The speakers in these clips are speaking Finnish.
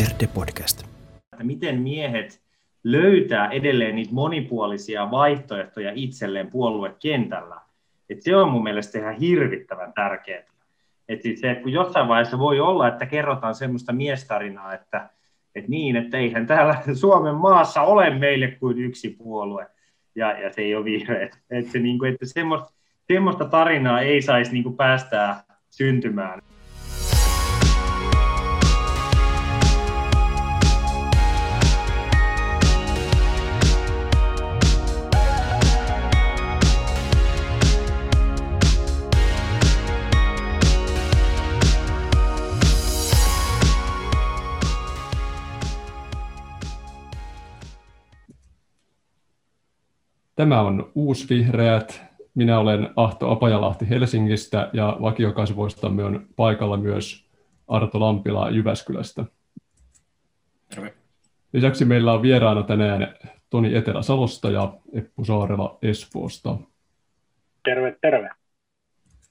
Verde Podcast. Että miten miehet löytää edelleen niitä monipuolisia vaihtoehtoja itselleen puoluekentällä. Et se on mun mielestä ihan hirvittävän tärkeää. Et se, kun jossain vaiheessa voi olla, että kerrotaan semmoista miestarinaa, että, että niin, että eihän täällä Suomen maassa ole meille kuin yksi puolue, ja, ja se ei ole. Että, niin kuin, että semmoista, semmoista tarinaa ei saisi niin kuin päästää syntymään. Tämä on Uusvihreät. Minä olen Ahto Apajalahti Helsingistä ja vakiokasvoistamme on paikalla myös Arto Lampila Jyväskylästä. Terve. Lisäksi meillä on vieraana tänään Toni Etelä-Salosta ja Eppu Saarela Espoosta. Terve, terve.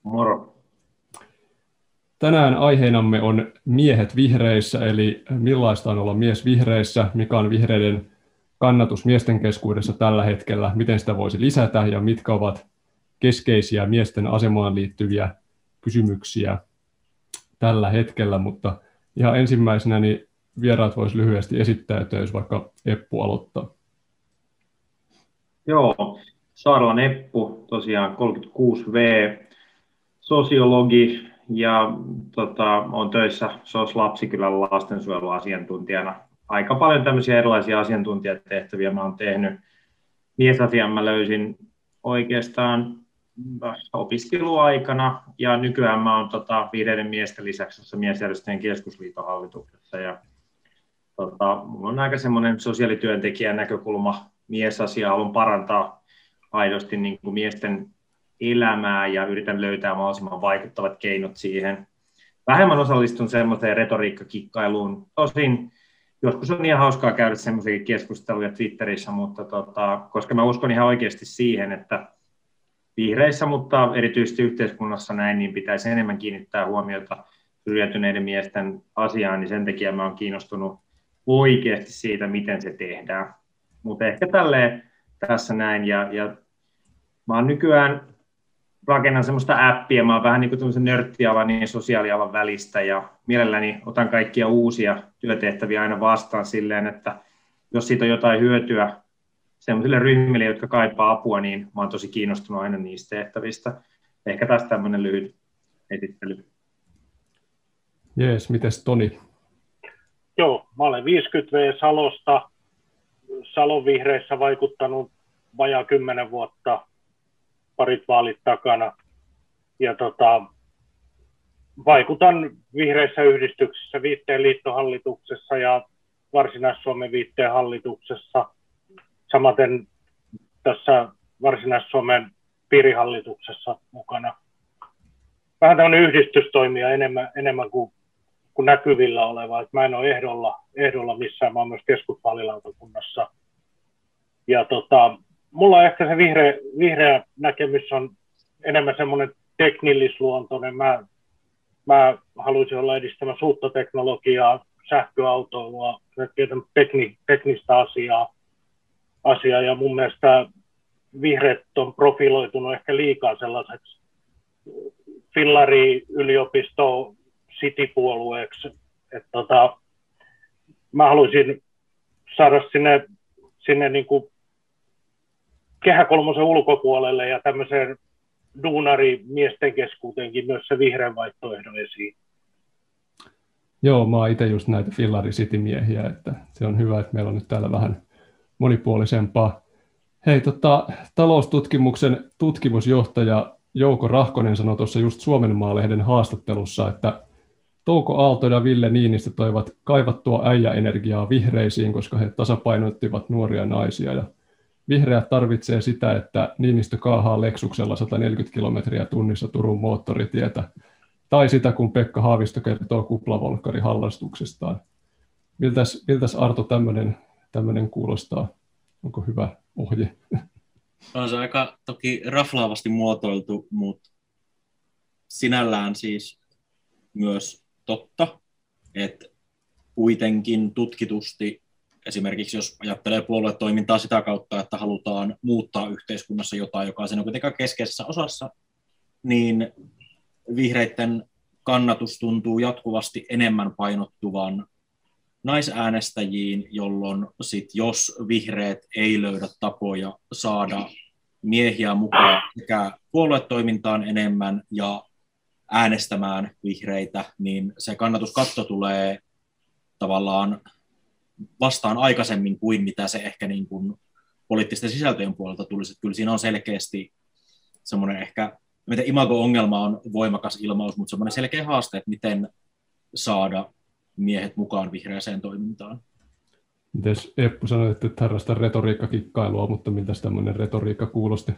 Moro. Tänään aiheenamme on miehet vihreissä, eli millaista on olla mies vihreissä, mikä on vihreiden kannatus miesten keskuudessa tällä hetkellä, miten sitä voisi lisätä ja mitkä ovat keskeisiä miesten asemaan liittyviä kysymyksiä tällä hetkellä, mutta ihan ensimmäisenä niin vieraat voisi lyhyesti esittää, että jos vaikka Eppu aloittaa. Joo, Saarlan Eppu, tosiaan 36V, sosiologi ja tota, on töissä SOS Lapsikylän lastensuojeluasiantuntijana aika paljon tämmöisiä erilaisia asiantuntijatehtäviä mä oon tehnyt. Miesasian mä löysin oikeastaan opiskeluaikana ja nykyään mä oon tota, viideiden miesten lisäksi miesjärjestöjen keskusliiton hallituksessa ja tota, mulla on aika semmoinen sosiaalityöntekijän näkökulma miesasia, haluan parantaa aidosti niin kuin miesten elämää ja yritän löytää mahdollisimman vaikuttavat keinot siihen. Vähemmän osallistun semmoiseen retoriikkakikkailuun. Tosin joskus on ihan hauskaa käydä semmoisia keskusteluja Twitterissä, mutta tota, koska mä uskon ihan oikeasti siihen, että vihreissä, mutta erityisesti yhteiskunnassa näin, niin pitäisi enemmän kiinnittää huomiota syrjäytyneiden miesten asiaan, niin sen takia mä oon kiinnostunut oikeasti siitä, miten se tehdään. Mutta ehkä tälleen tässä näin, ja, ja mä oon nykyään rakennan semmoista appia, mä oon vähän niin kuin nörttialan niin sosiaalialan välistä ja mielelläni otan kaikkia uusia työtehtäviä aina vastaan silleen, että jos siitä on jotain hyötyä semmoisille ryhmille, jotka kaipaa apua, niin mä oon tosi kiinnostunut aina niistä tehtävistä. Ehkä tästä tämmöinen lyhyt esittely. Jees, mites Toni? Joo, mä olen 50V Salosta, Salon vihreissä vaikuttanut vajaa kymmenen vuotta, parit vaalit takana. Ja tota, vaikutan vihreissä yhdistyksissä, viitteen liittohallituksessa ja Varsinais-Suomen viitteen hallituksessa. Samaten tässä Varsinais-Suomen piirihallituksessa mukana. Vähän tämmöinen yhdistystoimija enemmän, enemmän kuin, kuin näkyvillä oleva. Et mä en ole ehdolla, ehdolla missään, mä oon myös keskusvaalilautakunnassa. Ja tota, mulla ehkä se vihreä, vihreä näkemys on enemmän semmoinen teknillisluontoinen. Mä, mä haluaisin olla edistämässä uutta teknologiaa, sähköautoilua, tekni, teknistä asiaa, asiaa. Ja mun mielestä vihreät on profiloitunut ehkä liikaa sellaiseksi fillari yliopisto citypuolueeksi. Että tota, mä haluaisin saada sinne, sinne niin kuin kehäkolmosen ulkopuolelle ja tämmöiseen duunarimiesten keskuuteenkin myös se vihreän vaihtoehdon esiin. Joo, mä oon itse just näitä Fillari City-miehiä, että se on hyvä, että meillä on nyt täällä vähän monipuolisempaa. Hei, tota, taloustutkimuksen tutkimusjohtaja Jouko Rahkonen sanoi tuossa just Suomen Maalehden haastattelussa, että Touko Aalto ja Ville Niinistö toivat kaivattua äijäenergiaa vihreisiin, koska he tasapainottivat nuoria naisia ja Vihreät tarvitsee sitä, että Niinistö kaahaa Leksuksella 140 kilometriä tunnissa Turun moottoritietä, tai sitä, kun Pekka Haavisto kertoo kuplavolkkari hallastuksestaan. Miltäs, miltäs Arto tämmöinen tämmöinen kuulostaa? Onko hyvä ohje? On se aika toki raflaavasti muotoiltu, mutta sinällään siis myös totta, että kuitenkin tutkitusti, esimerkiksi jos ajattelee puoluetoimintaa sitä kautta, että halutaan muuttaa yhteiskunnassa jotain, joka on kuitenkaan keskeisessä osassa, niin vihreiden kannatus tuntuu jatkuvasti enemmän painottuvan naisäänestäjiin, jolloin sit jos vihreät ei löydä tapoja saada miehiä mukaan sekä puoluetoimintaan enemmän ja äänestämään vihreitä, niin se kannatuskatto tulee tavallaan vastaan aikaisemmin kuin mitä se ehkä niin kuin poliittisten sisältöjen puolelta tulisi. Että kyllä siinä on selkeästi semmoinen ehkä, miten imago-ongelma on voimakas ilmaus, mutta semmoinen selkeä haaste, että miten saada miehet mukaan vihreäseen toimintaan. Mites Eppu sanoi, että et harrasta retoriikkakikkailua, mutta miltä tämmöinen retoriikka kuulosti?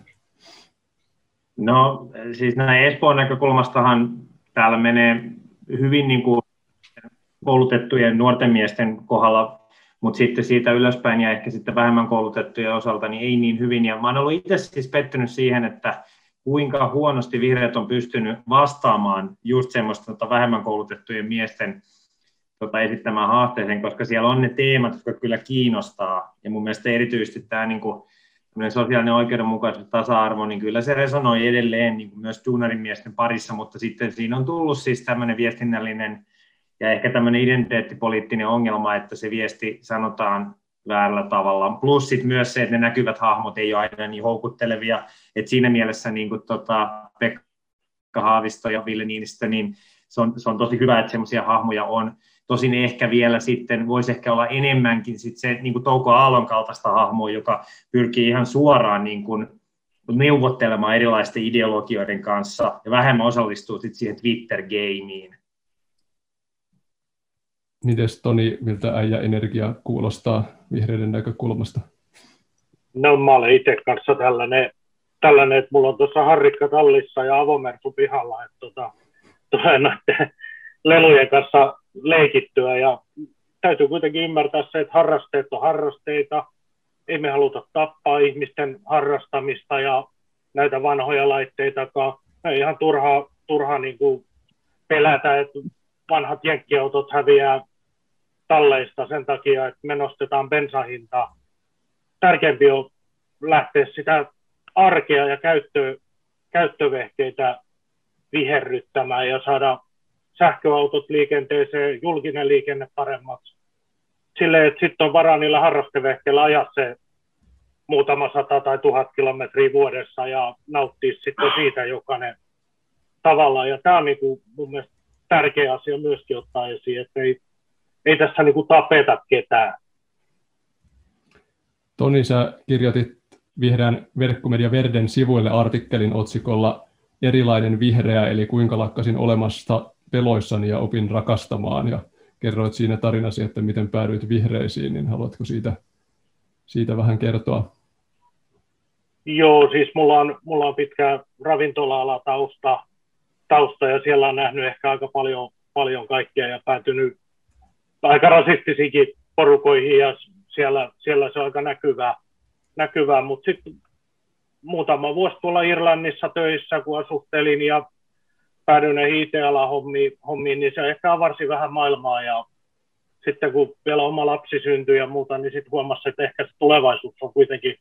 No siis näin Espoon näkökulmastahan täällä menee hyvin niin kuin koulutettujen nuorten miesten kohdalla, mutta sitten siitä ylöspäin ja ehkä sitten vähemmän koulutettujen osalta niin ei niin hyvin. Ja mä olen ollut itse siis pettynyt siihen, että kuinka huonosti vihreät on pystynyt vastaamaan just semmoista tota vähemmän koulutettujen miesten tota, esittämään haasteeseen, koska siellä on ne teemat, jotka kyllä kiinnostaa. Ja mun mielestä erityisesti tämä niin kuin, sosiaalinen oikeudenmukaisuus, tasa-arvo, niin kyllä se resonoi edelleen niin kuin myös duunarimiesten parissa, mutta sitten siinä on tullut siis tämmöinen viestinnällinen ja ehkä tämmöinen identiteettipoliittinen ongelma, että se viesti sanotaan väärällä tavalla. Plus sitten myös se, että ne näkyvät hahmot ei ole aina niin houkuttelevia, että siinä mielessä niin kuin, tota, Pekka Haavisto ja Ville Niinistö, niin se on, se on tosi hyvä, että semmoisia hahmoja on. Tosin ehkä vielä sitten voisi ehkä olla enemmänkin sit se niin kuin Touko Aallon kaltaista hahmoa, joka pyrkii ihan suoraan niin kuin neuvottelemaan erilaisten ideologioiden kanssa ja vähemmän osallistuu sit siihen Twitter-gameiin. Mites Toni, miltä äijä energia kuulostaa vihreiden näkökulmasta? No mä olen itse kanssa tällainen, tällainen, että mulla on tuossa harrikka tallissa ja avomersu pihalla, että tota, näiden lelujen kanssa leikittyä ja täytyy kuitenkin ymmärtää se, että harrasteet on harrasteita, ei me haluta tappaa ihmisten harrastamista ja näitä vanhoja laitteitakaan. Me ihan turhaa, turhaa niin kuin pelätä, että vanhat jenkkiautot häviää talleista sen takia, että me nostetaan bensahintaa. Tärkeämpi on lähteä sitä arkea ja käyttö, käyttövehkeitä viherryttämään ja saada sähköautot liikenteeseen, julkinen liikenne paremmaksi. Silleen, että sitten on varaa niillä harrastevehkeillä ajaa se muutama sata tai tuhat kilometriä vuodessa ja nauttia sitten siitä jokainen tavalla. Ja tämä on niin kuin mun mielestä tärkeä asia myöskin ottaa esiin, että ei, ei tässä niin kuin tapeta ketään. Toni, sä kirjoitit vihreän verkkomedia Verden sivuille artikkelin otsikolla Erilainen vihreä, eli kuinka lakkasin olemasta peloissani ja opin rakastamaan ja kerroit siinä tarinasi, että miten päädyit vihreisiin, niin haluatko siitä, siitä vähän kertoa? Joo, siis mulla on, mulla on pitkä ravintola tausta, tausta ja siellä on nähnyt ehkä aika paljon, paljon kaikkea ja päätynyt aika rasistisikin porukoihin ja siellä, siellä se on aika näkyvää, näkyvää. mutta sitten muutama vuosi tuolla Irlannissa töissä, kun asuttelin ja päädyin näihin IT-alahommiin, hommiin, niin se ehkä avarsi vähän maailmaa ja sitten kun vielä oma lapsi syntyi ja muuta, niin sitten huomasi, että ehkä se tulevaisuus on kuitenkin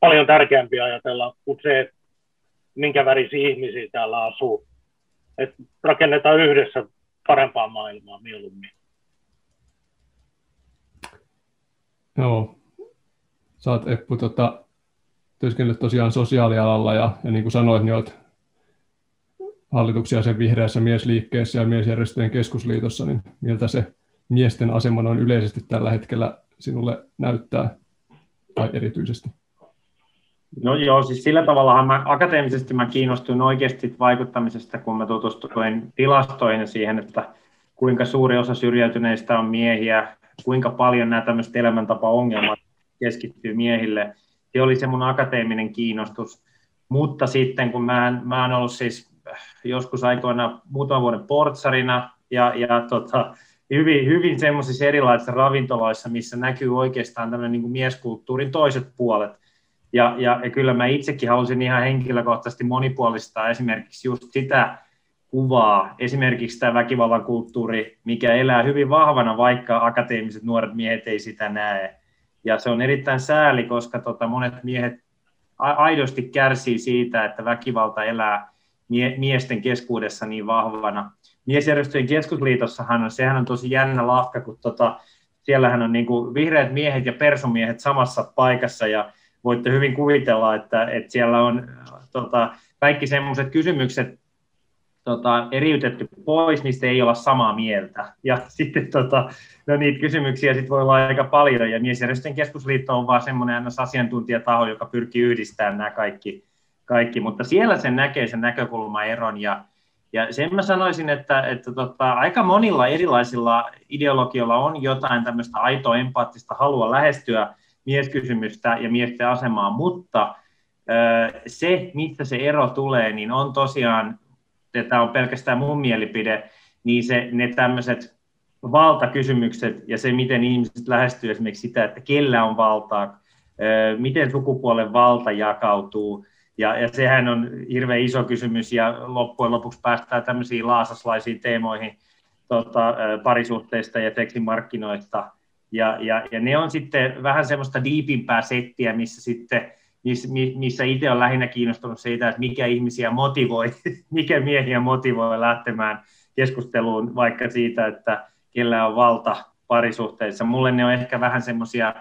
paljon tärkeämpi ajatella kuin se, minkä värisiä ihmisiä täällä asuu. Että rakennetaan yhdessä parempaa maailmaa mieluummin. Joo. Sä oot Eppu tota, työskennellyt tosiaan sosiaalialalla ja, ja niin kuin sanoit, niin olet hallituksia sen vihreässä miesliikkeessä ja miesjärjestöjen keskusliitossa, niin miltä se miesten asema noin yleisesti tällä hetkellä sinulle näyttää, tai erityisesti? No joo, siis sillä tavalla mä akateemisesti mä kiinnostuin oikeasti vaikuttamisesta, kun mä tutustuin tilastoihin siihen, että kuinka suuri osa syrjäytyneistä on miehiä, kuinka paljon nämä tämmöiset elämäntapa-ongelmat keskittyy miehille. Se oli se mun akateeminen kiinnostus. Mutta sitten kun mä, mä oon ollut siis joskus aikoina muutaman vuoden portsarina ja, ja tota, hyvin, hyvin semmoisissa erilaisissa ravintoloissa, missä näkyy oikeastaan tämmöinen niin mieskulttuurin toiset puolet. Ja, ja, ja kyllä mä itsekin halusin ihan henkilökohtaisesti monipuolistaa esimerkiksi just sitä, kuvaa esimerkiksi tämä väkivallan kulttuuri, mikä elää hyvin vahvana, vaikka akateemiset nuoret miehet ei sitä näe. Ja se on erittäin sääli, koska tota, monet miehet aidosti kärsii siitä, että väkivalta elää mie- miesten keskuudessa niin vahvana. Miesjärjestöjen keskusliitossahan on, sehän on tosi jännä lahka, kun tota, siellähän on niin kuin vihreät miehet ja persomiehet samassa paikassa ja voitte hyvin kuvitella, että, että siellä on tota, kaikki sellaiset kysymykset tota, eriytetty pois, niistä ei olla samaa mieltä. Ja sitten tota, no niitä kysymyksiä sit voi olla aika paljon, ja Miesjärjestöjen keskusliitto on vaan semmoinen asiantuntijataho, joka pyrkii yhdistämään nämä kaikki, kaikki. mutta siellä sen näkee sen näkökulmaeron, ja, ja sen mä sanoisin, että, että tota, aika monilla erilaisilla ideologioilla on jotain tämmöistä aitoa empaattista halua lähestyä mieskysymystä ja miesten asemaa, mutta se, mistä se ero tulee, niin on tosiaan, tämä on pelkästään mun mielipide, niin se, ne tämmöiset valtakysymykset ja se, miten ihmiset lähestyy esimerkiksi sitä, että kellä on valtaa, miten sukupuolen valta jakautuu, ja, ja sehän on hirveän iso kysymys, ja loppujen lopuksi päästään tämmöisiin laasaslaisiin teemoihin tota, parisuhteista ja seksimarkkinoista, ja, ja, ja ne on sitten vähän semmoista diipimpää settiä, missä sitten missä itse on lähinnä kiinnostunut siitä, että mikä ihmisiä motivoi, mikä miehiä motivoi lähtemään keskusteluun vaikka siitä, että kellä on valta parisuhteissa. Mulle ne on ehkä vähän semmoisia,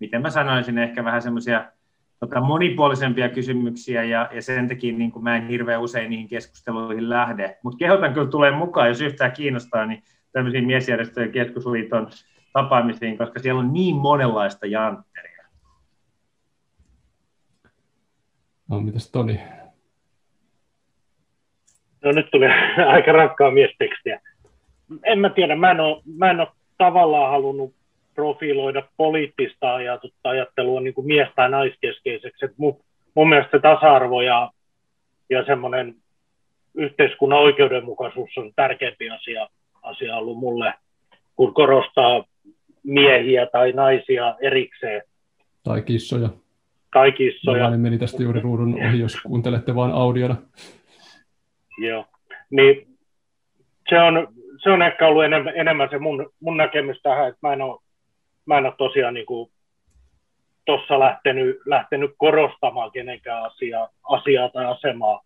miten mä sanoisin, ehkä vähän semmoisia tota, monipuolisempia kysymyksiä ja, ja sen takia niin kuin mä en hirveän usein niihin keskusteluihin lähde. Mutta kehotan kyllä tulee mukaan, jos yhtään kiinnostaa, niin tämmöisiin miesjärjestöjen keskusliiton tapaamisiin, koska siellä on niin monenlaista jantteria. No, mitäs Toni? No nyt tuli aika rankkaa miestekstiä. En mä tiedä, mä en ole, mä en ole tavallaan halunnut profiloida poliittista ajattelua niin kuin mies- tai naiskeskeiseksi. Et mun, mun mielestä tasa-arvo ja, ja semmoinen yhteiskunnan oikeudenmukaisuus on tärkeämpi asia, asia ollut mulle, kun korostaa miehiä tai naisia erikseen. Tai kissoja. Tai kissoja. Mä meni tästä juuri ruudun ohi, jos kuuntelette vain audiona. Joo, niin se on, se on ehkä ollut enemmän, enemmän se mun, mun näkemys tähän, että mä en ole, mä en ole tosiaan niin tuossa lähtenyt, lähtenyt korostamaan kenenkään asiaa, asiaa tai asemaa.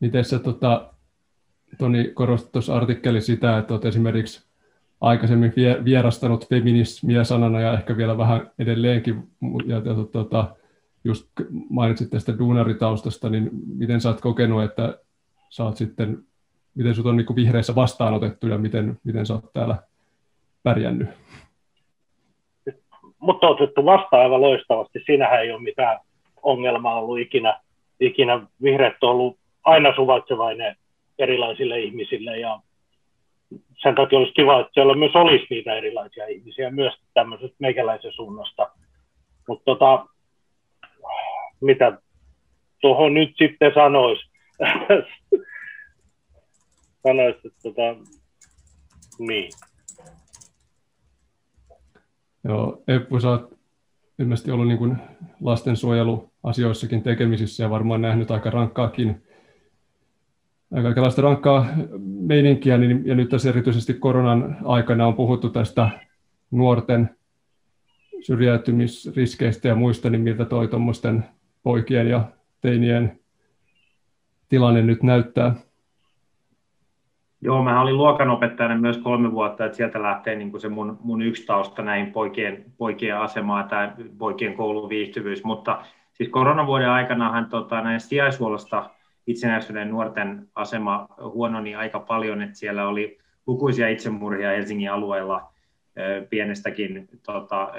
Miten sä tota, Toni korostit tuossa artikkeli sitä, että olet esimerkiksi aikaisemmin vierastanut feminismiä sanana ja ehkä vielä vähän edelleenkin. Ja, tota, just mainitsit tästä duunaritaustasta, niin miten sä oot kokenut, että sä oot sitten, miten sut on niin vihreissä vastaanotettu ja miten, miten sä oot täällä pärjännyt? Mutta otettu vastaan aivan loistavasti. Siinähän ei ole mitään ongelmaa ollut ikinä. Ikinä vihreät on ollut aina suvaitsevainen erilaisille ihmisille ja sen takia olisi kiva, että siellä myös olisi niitä erilaisia ihmisiä myös tämmöisestä meikäläisen suunnasta. Mutta tota, mitä tuohon nyt sitten sanoisi? sanoisi, että tota, niin. Joo, Eppu, sä oot ilmeisesti ollut niin lastensuojeluasioissakin tekemisissä ja varmaan nähnyt aika rankkaakin kaikenlaista rankkaa meininkiä, niin, ja nyt tässä erityisesti koronan aikana on puhuttu tästä nuorten syrjäytymisriskeistä ja muista, niin miltä toi tuommoisten poikien ja teinien tilanne nyt näyttää? Joo, mä olin luokanopettajana myös kolme vuotta, että sieltä lähtee niin kuin se mun, mun yksi tausta näihin poikien, poikien asemaa tai poikien kouluviihtyvyys, mutta siis koronavuoden aikana tota, näin sijaishuollosta itsenäisyyden nuorten asema huononi aika paljon, että siellä oli lukuisia itsemurhia Helsingin alueella pienestäkin tota,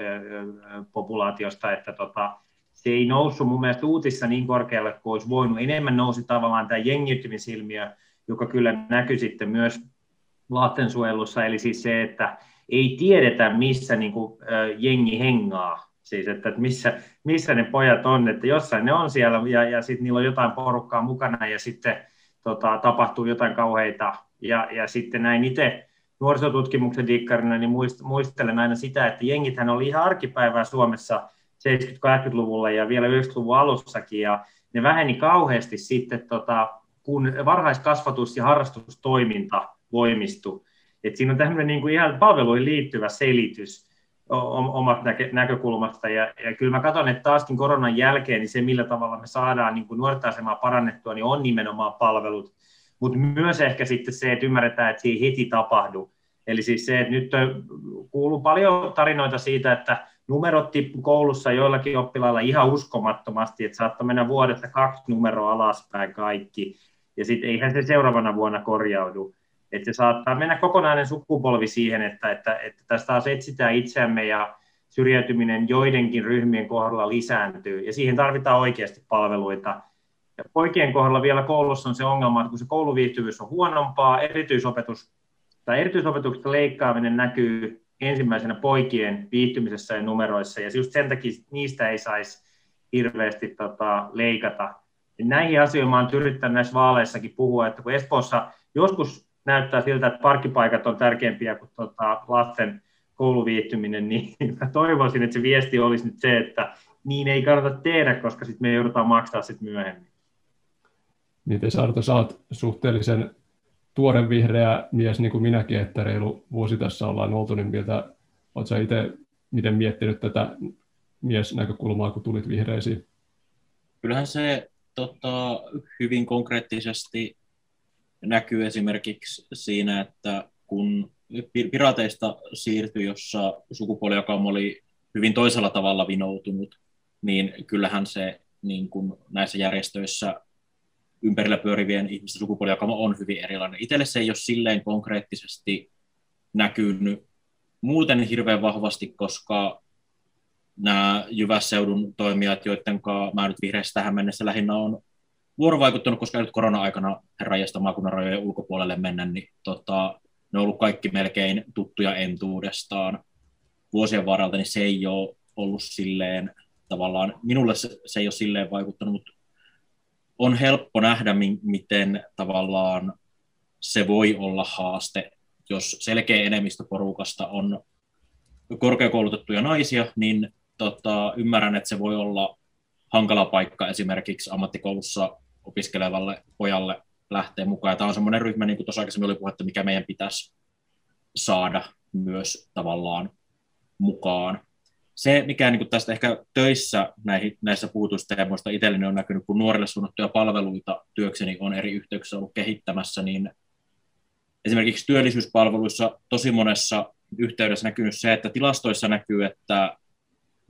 populaatiosta, että tota, se ei noussut mun mielestä uutissa niin korkealle kuin olisi voinut. Enemmän nousi tavallaan tämä jengiytymisilmiö, joka kyllä näkyi sitten myös lastensuojelussa, eli siis se, että ei tiedetä, missä niin kuin, jengi hengaa, siis että missä, missä ne pojat on, että jossain ne on siellä ja, ja sitten niillä on jotain porukkaa mukana ja sitten tota, tapahtuu jotain kauheita. Ja, ja sitten näin itse nuorisotutkimuksen dikkarina, niin muistelen aina sitä, että jengithän oli ihan arkipäivää Suomessa 70-80-luvulla ja vielä 90-luvun alussakin. Ja ne väheni kauheasti sitten tota, kun varhaiskasvatus ja harrastustoiminta voimistu. Et siinä on tämmöinen niin kuin ihan palveluihin liittyvä selitys omat näkö, näkökulmasta. Ja, ja kyllä mä katson, että taaskin koronan jälkeen niin se, millä tavalla me saadaan niin kuin nuorten asemaa parannettua, niin on nimenomaan palvelut. Mutta myös ehkä sitten se, että ymmärretään, että ei heti tapahdu. Eli siis se, että nyt kuuluu paljon tarinoita siitä, että numerot tippu koulussa joillakin oppilailla ihan uskomattomasti, että saattaa mennä vuodesta kaksi numeroa alaspäin kaikki, ja sitten eihän se seuraavana vuonna korjaudu. Että saattaa mennä kokonainen sukupolvi siihen, että, että, että tästä taas etsitään itseämme ja syrjäytyminen joidenkin ryhmien kohdalla lisääntyy, ja siihen tarvitaan oikeasti palveluita. Ja poikien kohdalla vielä koulussa on se ongelma, että kun se kouluviihtyvyys on huonompaa, erityisopetus tai erityisopetuksesta leikkaaminen näkyy ensimmäisenä poikien viihtymisessä ja numeroissa, ja just sen takia niistä ei saisi hirveästi tota, leikata. Ja näihin asioihin olen yrittänyt näissä vaaleissakin puhua, että kun Espoossa joskus näyttää siltä, että parkkipaikat on tärkeämpiä kuin tota, lasten kouluviihtyminen, niin mä toivoisin, että se viesti olisi nyt se, että niin ei kannata tehdä, koska sitten me joudutaan maksaa sitten myöhemmin. Miten Arto, sä oot suhteellisen tuore vihreä mies, niin kuin minäkin, että reilu vuosi tässä ollaan oltu, niin miltä oletko itse miten miettinyt tätä miesnäkökulmaa, kun tulit vihreisiin? Kyllähän se tota, hyvin konkreettisesti näkyy esimerkiksi siinä, että kun pirateista siirtyi, jossa sukupuolijakauma oli hyvin toisella tavalla vinoutunut, niin kyllähän se niin kuin näissä järjestöissä ympärillä pyörivien ihmisten sukupuolijakama on hyvin erilainen. Itselle se ei ole silleen konkreettisesti näkynyt muuten hirveän vahvasti, koska nämä Jyvässeudun toimijat, joiden mä nyt vihreässä tähän mennessä lähinnä on vuorovaikuttanut, koska nyt korona-aikana rajasta maakunnan rajojen ulkopuolelle mennä, niin tota, ne on ollut kaikki melkein tuttuja entuudestaan. Vuosien varalta, niin se ei ole ollut silleen tavallaan, minulle se, se ei ole silleen vaikuttanut, mutta on helppo nähdä, miten tavallaan se voi olla haaste, jos selkeä enemmistö porukasta on korkeakoulutettuja naisia, niin tota, ymmärrän, että se voi olla hankala paikka esimerkiksi ammattikoulussa opiskelevalle pojalle lähteä mukaan. Ja tämä on semmoinen ryhmä, niin kuin tuossa aikaisemmin oli puhetta, mikä meidän pitäisi saada myös tavallaan mukaan se, mikä niin kuin tästä ehkä töissä näihin, näissä puhutuista teemoista itselleni on näkynyt, kun nuorille suunnattuja palveluita työkseni on eri yhteyksissä ollut kehittämässä, niin esimerkiksi työllisyyspalveluissa tosi monessa yhteydessä näkynyt se, että tilastoissa näkyy, että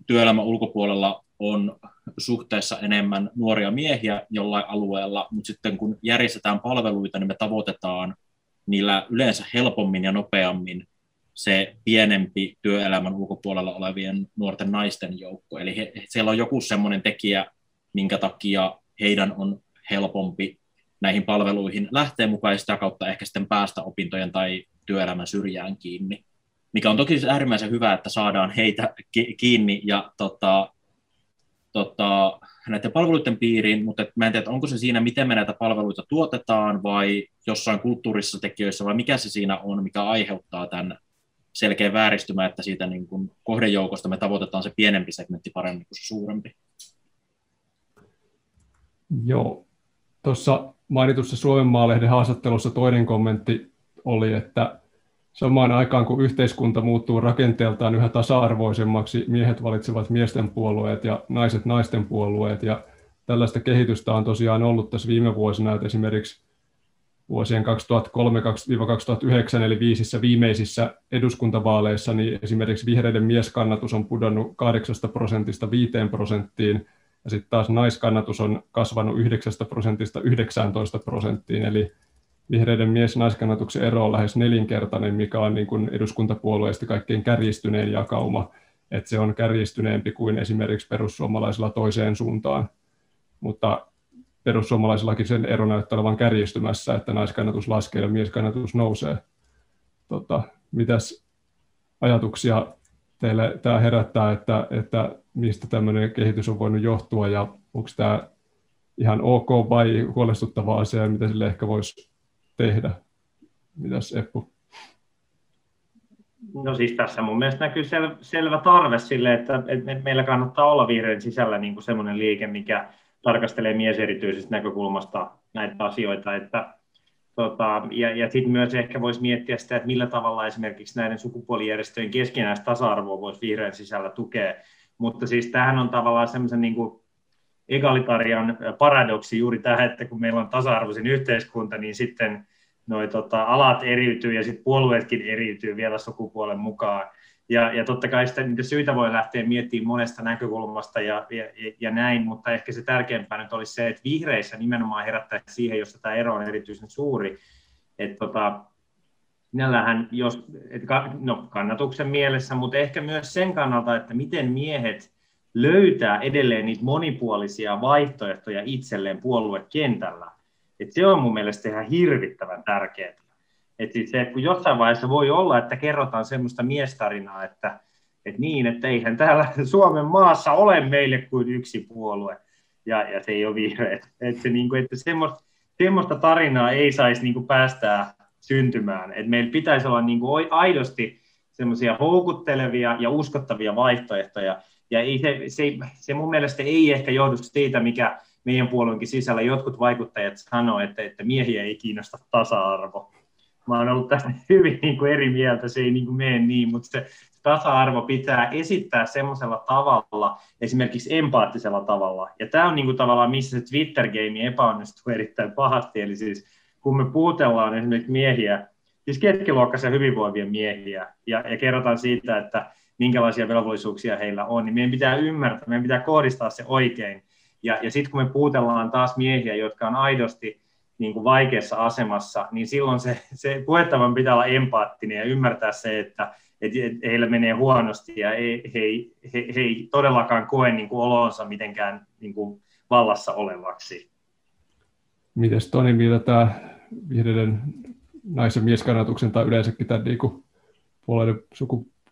työelämän ulkopuolella on suhteessa enemmän nuoria miehiä jollain alueella, mutta sitten kun järjestetään palveluita, niin me tavoitetaan niillä yleensä helpommin ja nopeammin se pienempi työelämän ulkopuolella olevien nuorten naisten joukko. Eli he, siellä on joku semmoinen tekijä, minkä takia heidän on helpompi näihin palveluihin lähteä mukaan ja sitä kautta ehkä sitten päästä opintojen tai työelämän syrjään kiinni. Mikä on toki siis äärimmäisen hyvä, että saadaan heitä kiinni ja tota, tota, näiden palveluiden piiriin, mutta et mä en tiedä, onko se siinä, miten me näitä palveluita tuotetaan vai jossain kulttuurisissa tekijöissä vai mikä se siinä on, mikä aiheuttaa tämän selkeä vääristymä, että siitä niin kuin kohdejoukosta me tavoitetaan se pienempi segmentti paremmin kuin se suurempi. Joo. Tuossa mainitussa Suomen Maalehden haastattelussa toinen kommentti oli, että samaan aikaan kun yhteiskunta muuttuu rakenteeltaan yhä tasa-arvoisemmaksi, miehet valitsevat miesten puolueet ja naiset naisten puolueet. Ja tällaista kehitystä on tosiaan ollut tässä viime vuosina, että esimerkiksi vuosien 2003-2009 eli viisissä viimeisissä eduskuntavaaleissa, niin esimerkiksi vihreiden mieskannatus on pudonnut 8 prosentista 5 prosenttiin, ja sitten taas naiskannatus on kasvanut 9 prosentista 19 prosenttiin, eli vihreiden mies-naiskannatuksen ero on lähes nelinkertainen, mikä on niin kuin eduskuntapuolueesta kaikkein kärjistyneen jakauma, että se on kärjistyneempi kuin esimerkiksi perussuomalaisilla toiseen suuntaan. Mutta perussuomalaisillakin sen ero näyttää olevan kärjistymässä, että naiskannatus laskee ja mieskannatus nousee. Tota, mitäs ajatuksia teille tämä herättää, että, että mistä tämmöinen kehitys on voinut johtua ja onko tämä ihan ok vai huolestuttava asia mitä sille ehkä voisi tehdä? Mitäs Eppu? No siis tässä mun mielestä näkyy sel- selvä tarve sille, että, että meillä kannattaa olla vihreän sisällä niin kuin semmoinen liike, mikä tarkastelee mieserityisistä näkökulmasta näitä asioita, että Tota, ja ja sitten myös ehkä voisi miettiä sitä, että millä tavalla esimerkiksi näiden sukupuolijärjestöjen keskinäistä tasa-arvoa voisi vihreän sisällä tukea. Mutta siis tämähän on tavallaan semmoisen niin egalitarian paradoksi juuri tähän, että kun meillä on tasa-arvoisin yhteiskunta, niin sitten noi, tota, alat eriytyy ja sitten puolueetkin eriytyy vielä sukupuolen mukaan. Ja, ja totta kai sitä niitä syitä voi lähteä miettimään monesta näkökulmasta ja, ja, ja näin, mutta ehkä se tärkeämpää nyt olisi se, että vihreissä nimenomaan herättäisi siihen, jossa tämä ero on erityisen suuri, että tota, Sinällähän, jos, et, no, kannatuksen mielessä, mutta ehkä myös sen kannalta, että miten miehet löytää edelleen niitä monipuolisia vaihtoehtoja itselleen puoluekentällä. Et se on mun mielestä ihan hirvittävän tärkeää. Et siis se, kun jossain vaiheessa voi olla, että kerrotaan semmoista miestarinaa, että, että niin, että eihän täällä Suomen maassa ole meille kuin yksi puolue, ja, ja se ei ole vihreät. Että, se, niin kuin, että semmoista, semmoista tarinaa ei saisi niin kuin päästää syntymään. Et meillä pitäisi olla niin kuin aidosti semmoisia houkuttelevia ja uskottavia vaihtoehtoja, ja ei se, se, se mun mielestä ei ehkä johdu siitä, mikä meidän puolueenkin sisällä jotkut vaikuttajat sanoo, että, että miehiä ei kiinnosta tasa-arvo. Mä oon ollut tästä hyvin niin kuin eri mieltä, se ei niin kuin mene niin, mutta se tasa-arvo pitää esittää semmoisella tavalla, esimerkiksi empaattisella tavalla. Ja tämä on niin kuin tavallaan, missä se Twitter-game epäonnistuu erittäin pahasti, eli siis kun me puutellaan esimerkiksi miehiä, siis keskiluokkaisia hyvinvoivia miehiä, ja, ja kerrotaan siitä, että minkälaisia velvollisuuksia heillä on, niin meidän pitää ymmärtää, meidän pitää kohdistaa se oikein. Ja, ja sitten kun me puutellaan taas miehiä, jotka on aidosti niin kuin vaikeassa asemassa, niin silloin se, se puhettavan pitää olla empaattinen ja ymmärtää se, että, että heillä menee huonosti ja he, he, he, he ei todellakaan koe niin kuin olonsa mitenkään niin kuin vallassa olevaksi. Miten Toni, mitä tämä vihreiden naisen mieskannatuksen tai yleensäkin tämän niin kuin puolueiden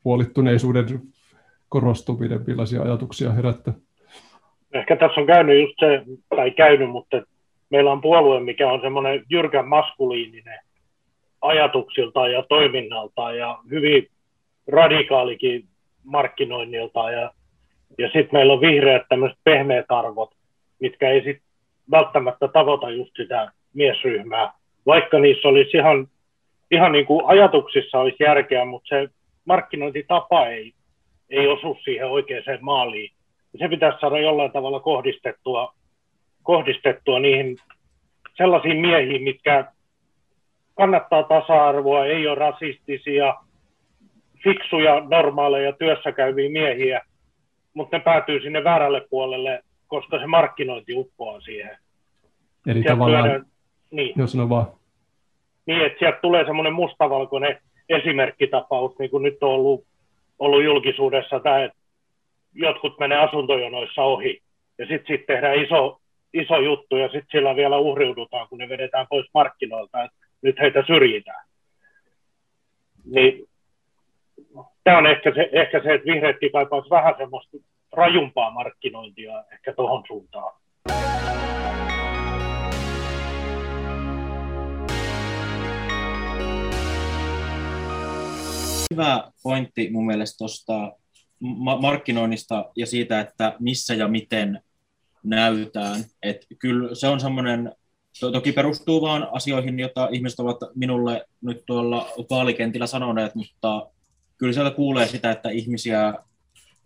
sukupuolittuneisuuden korostuminen, millaisia ajatuksia herättää? Ehkä tässä on käynyt just se, tai käynyt, mutta meillä on puolue, mikä on semmoinen jyrkän maskuliininen ajatuksiltaan ja toiminnaltaan ja hyvin radikaalikin markkinoinniltaan. Ja, ja sitten meillä on vihreät tämmöiset pehmeät arvot, mitkä ei sit välttämättä tavoita just sitä miesryhmää, vaikka niissä olisi ihan, ihan niin kuin ajatuksissa olisi järkeä, mutta se markkinointitapa ei, ei osu siihen oikeaan maaliin. Se pitäisi saada jollain tavalla kohdistettua, kohdistettua niihin sellaisiin miehiin, mitkä kannattaa tasa-arvoa, ei ole rasistisia, fiksuja, normaaleja, työssäkäyviä miehiä, mutta ne päätyy sinne väärälle puolelle, koska se markkinointi uppoaa siihen. Eli sieltä tavallaan, lyödään, niin. jos on vaan. Niin, että sieltä tulee semmoinen mustavalkoinen esimerkkitapaus, niin kuin nyt on ollut, ollut julkisuudessa tämä, että jotkut menee asuntojonoissa ohi, ja sitten sit tehdään iso, iso juttu, ja sitten sillä vielä uhriudutaan, kun ne vedetään pois markkinoilta, että nyt heitä syrjitään. Niin tämä on ehkä se, ehkä se että vihreätkin kaipaisi vähän semmoista rajumpaa markkinointia ehkä tuohon suuntaan. Hyvä pointti mun mielestä tuosta markkinoinnista ja siitä, että missä ja miten näytään. Et kyllä se on semmoinen, to, toki perustuu vaan asioihin, joita ihmiset ovat minulle nyt tuolla vaalikentillä sanoneet, mutta kyllä sieltä kuulee sitä, että ihmisiä,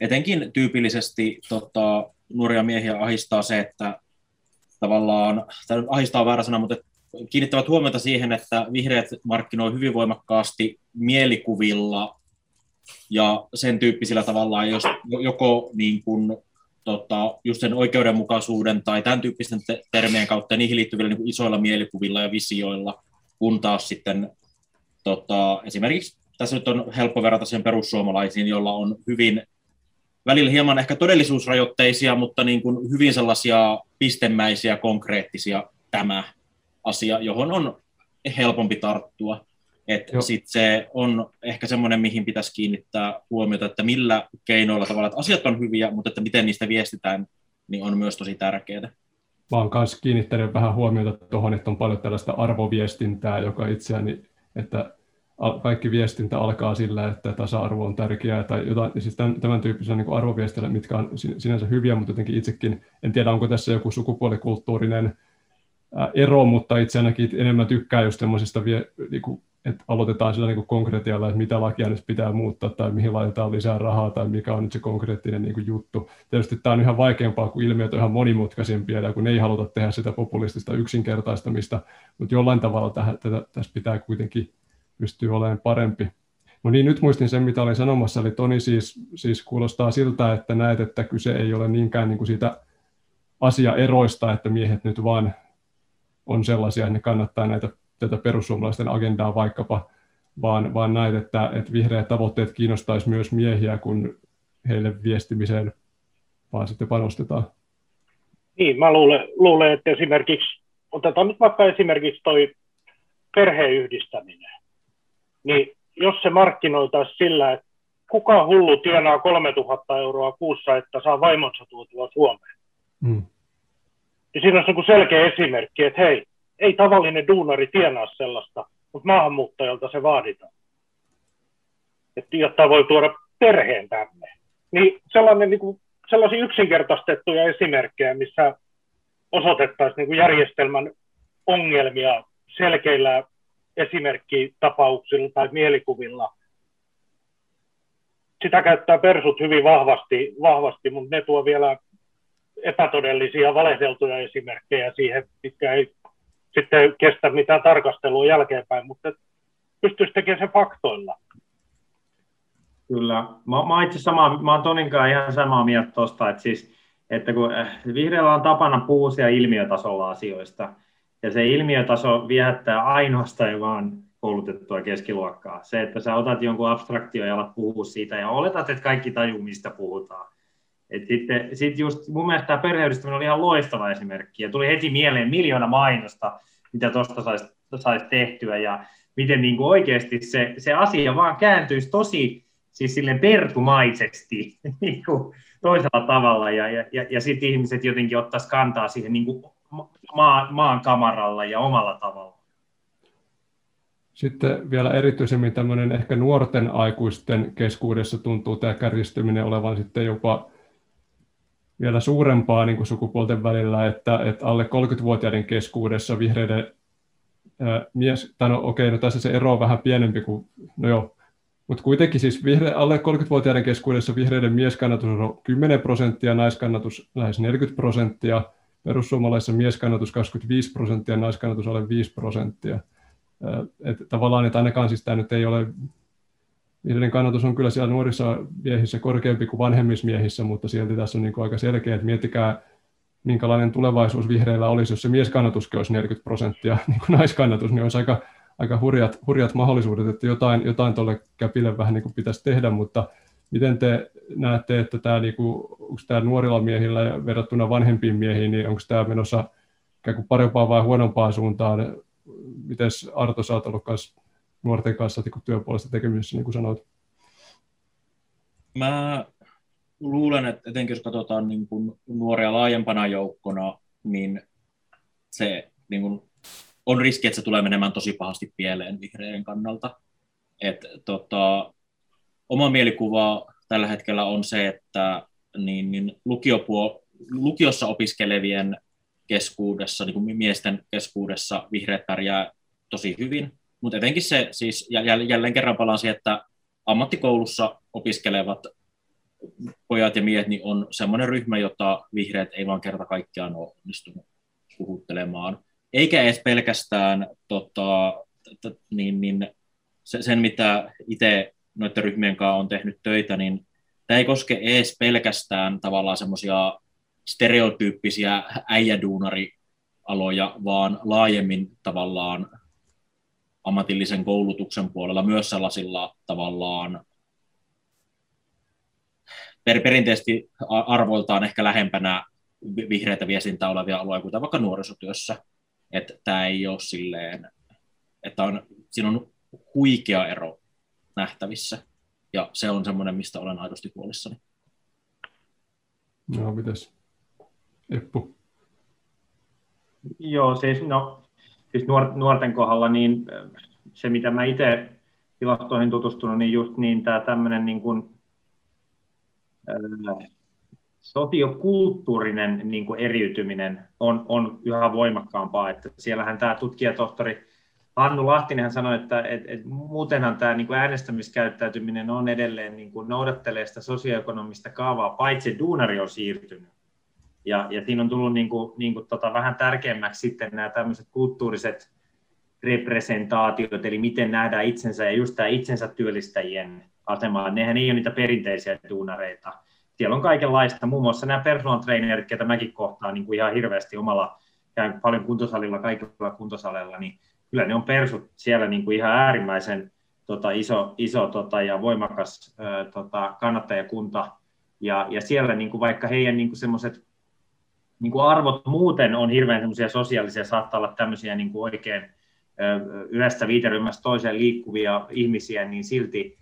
etenkin tyypillisesti tota, nuoria miehiä ahistaa se, että tavallaan, tämä ahistaa väärä sana, mutta kiinnittävät huomiota siihen, että vihreät markkinoi hyvin voimakkaasti mielikuvilla ja sen tyyppisillä tavalla, jos joko niin kuin, tota, just sen oikeudenmukaisuuden tai tämän tyyppisten te- termien kautta niihin liittyvillä niin isoilla mielikuvilla ja visioilla, kun taas sitten tota, esimerkiksi tässä nyt on helppo verrata sen perussuomalaisiin, jolla on hyvin välillä hieman ehkä todellisuusrajoitteisia, mutta niin kuin hyvin sellaisia pistemäisiä, konkreettisia tämä asia, johon on helpompi tarttua. Että sit se on ehkä semmoinen, mihin pitäisi kiinnittää huomiota, että millä keinoilla tavalla, että asiat on hyviä, mutta että miten niistä viestitään, niin on myös tosi tärkeää. Mä oon myös kiinnittänyt vähän huomiota tuohon, että on paljon tällaista arvoviestintää, joka itseäni, että kaikki viestintä alkaa sillä, että tasa-arvo on tärkeää tai jotain, siis tämän, tämän tyyppisellä niin arvoviestillä, mitkä on sinänsä hyviä, mutta jotenkin itsekin en tiedä, onko tässä joku sukupuolikulttuurinen ero, mutta itse ainakin enemmän tykkää just semmoisista, niin että aloitetaan sillä niin konkretialla, että mitä lakia nyt pitää muuttaa tai mihin laitetaan lisää rahaa tai mikä on nyt se konkreettinen niin kuin juttu. Tietysti tämä on ihan vaikeampaa, kun ilmiöt on ihan monimutkaisempia ja kun ei haluta tehdä sitä populistista yksinkertaistamista, mutta jollain tavalla tähän, tätä, tässä pitää kuitenkin pystyä olemaan parempi. No niin, nyt muistin sen, mitä olin sanomassa, eli Toni siis, siis kuulostaa siltä, että näet, että kyse ei ole niinkään niin kuin siitä asiaeroista, että miehet nyt vaan on sellaisia, että ne kannattaa näitä, tätä perussuomalaisten agendaa vaikkapa, vaan, vaan näet, että, että vihreät tavoitteet kiinnostaisi myös miehiä, kun heille viestimiseen vaan sitten panostetaan. Niin, mä luulen, luulen että esimerkiksi, otetaan nyt vaikka esimerkiksi toi perheyhdistäminen, niin jos se markkinoitaisi sillä, että kuka hullu tienaa 3000 euroa kuussa, että saa vaimonsa tuotua Suomeen, mm. Ja siinä on selkeä esimerkki, että hei, ei tavallinen duunari tienaa sellaista, mutta maahanmuuttajalta se vaaditaan. Että jotta voi tuoda perheen tänne. Niin sellainen, niin kuin, sellaisia yksinkertaistettuja esimerkkejä, missä osoitettaisiin niin kuin järjestelmän ongelmia selkeillä esimerkkitapauksilla tai mielikuvilla. Sitä käyttää persut hyvin vahvasti, vahvasti mutta ne tuo vielä epätodellisia valehdeltuja esimerkkejä siihen, mitkä ei sitten kestä mitään tarkastelua jälkeenpäin, mutta pystyisi tekemään sen faktoilla. Kyllä. Mä, mä itse sama, mä oon Toninkaan ihan samaa mieltä tuosta, että, siis, että kun äh, vihreällä on tapana puhua ilmiötasolla asioista, ja se ilmiötaso viehättää ainoastaan vaan koulutettua keskiluokkaa. Se, että sä otat jonkun abstraktio ja alat puhua siitä ja oletat, että kaikki tajuu, mistä puhutaan. Et sitten sit just mun mielestä tämä perheyhdistäminen oli ihan loistava esimerkki. Ja tuli heti mieleen miljoona mainosta, mitä tuosta saisi sais tehtyä. Ja miten niin kuin oikeasti se, se asia vaan kääntyisi tosi siis pertumaisesti niin kuin toisella tavalla. Ja, ja, ja, ja sitten ihmiset jotenkin ottaisi kantaa siihen niin kuin maan, maan kamaralla ja omalla tavalla. Sitten vielä erityisemmin tämmöinen ehkä nuorten aikuisten keskuudessa tuntuu tämä kärjistyminen olevan sitten jopa vielä suurempaa niin kuin sukupuolten välillä, että, että alle 30-vuotiaiden keskuudessa vihreiden ää, mies, tai no okei, no tässä se ero on vähän pienempi kuin, no joo, mutta kuitenkin siis vihre, alle 30-vuotiaiden keskuudessa vihreiden mieskannatus on 10 prosenttia, naiskannatus lähes 40 prosenttia, perussuomalaisissa mieskannatus 25 prosenttia, naiskannatus alle 5 prosenttia. Että tavallaan, että ainakaan siis tämä nyt ei ole Vihreiden kannatus on kyllä siellä nuorissa miehissä korkeampi kuin vanhemmissa miehissä, mutta silti tässä on niin kuin aika selkeä, että miettikää, minkälainen tulevaisuus vihreillä olisi, jos se mieskannatuskin olisi 40 prosenttia, niin kuin naiskannatus, niin olisi aika, aika hurjat, hurjat mahdollisuudet, että jotain, jotain tuolle käpille vähän niin kuin pitäisi tehdä, mutta miten te näette, että tämä, niin kuin, onko tämä nuorilla miehillä ja verrattuna vanhempiin miehiin, niin onko tämä menossa parempaan vai huonompaan suuntaan? Miten Arto, sä olet ollut nuorten kanssa niin työpuolesta tekemisessä, niin kuin sanoit? Mä luulen, että etenkin jos katsotaan niin kuin nuoria laajempana joukkona, niin se niin kuin, on riski, että se tulee menemään tosi pahasti pieleen vihreiden kannalta. Et, tota, oma mielikuva tällä hetkellä on se, että niin, niin lukiopuo, lukiossa opiskelevien keskuudessa, niin kuin miesten keskuudessa vihreät pärjää tosi hyvin. Mutta etenkin se, siis jälleen kerran palaan siihen, että ammattikoulussa opiskelevat pojat ja miehet niin on semmoinen ryhmä, jota vihreät ei vaan kerta kaikkiaan ole onnistunut puhuttelemaan. Eikä edes pelkästään tota, t- niin, niin, sen, mitä itse noiden ryhmien kanssa on tehnyt töitä, niin tämä ei koske edes pelkästään tavallaan semmoisia stereotyyppisiä äijäduunarialoja, vaan laajemmin tavallaan ammatillisen koulutuksen puolella myös sellaisilla tavallaan per, perinteisesti arvoiltaan ehkä lähempänä vihreitä viestintää olevia alueita, kuten vaikka nuorisotyössä. Että tämä ei ole silleen, että on, siinä on huikea ero nähtävissä. Ja se on semmoinen, mistä olen aidosti huolissani. No, mitäs? Eppu? Joo, siis no, siis nuorten kohdalla, niin se mitä mä itse tilastoihin tutustunut, niin just niin tämä tämmöinen niin kuin, sotiokulttuurinen niin kuin eriytyminen on, on yhä voimakkaampaa. Että siellähän tämä tutkijatohtori Hannu Lahtinen sanoi, että et, et muutenhan tämä niin kuin äänestämiskäyttäytyminen on edelleen niin kuin noudattelee sitä sosioekonomista kaavaa, paitsi duunari on siirtynyt. Ja, ja siinä on tullut niin kuin, niin kuin tota, vähän tärkeämmäksi sitten nämä tämmöiset kulttuuriset representaatiot, eli miten nähdään itsensä ja just tämä itsensä työllistäjien asemaa. Nehän ei ole niitä perinteisiä duunareita. Siellä on kaikenlaista, muun muassa nämä personal trainerit, ketä mäkin kohtaan niin kuin ihan hirveästi omalla, käyn paljon kuntosalilla, kaikilla kuntosalilla, niin kyllä ne on persut siellä niin kuin ihan äärimmäisen tota, iso, iso tota, ja voimakas ää, tota, kannattajakunta. Ja, ja siellä niin kuin vaikka heidän niin semmoiset niin kuin arvot muuten on hirveän semmoisia sosiaalisia, saattaa olla tämmöisiä niin kuin oikein yhdestä viiteryhmästä toiseen liikkuvia ihmisiä, niin silti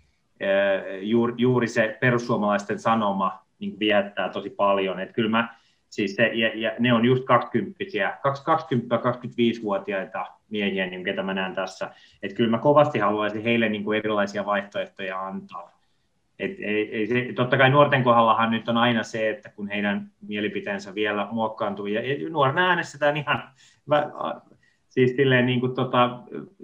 juuri se perussuomalaisten sanoma niin viehättää tosi paljon. Että kyllä mä, siis se, ja, ja ne on just 20 20-25-vuotiaita miehiä, niin ketä mä näen tässä. Että kyllä mä kovasti haluaisin heille niin kuin erilaisia vaihtoehtoja antaa. Et ei, ei se, totta kai nuorten kohdallahan nyt on aina se, että kun heidän mielipiteensä vielä muokkaantuu, ja nuorena äänestetään ihan siis silleen niin kuin tota,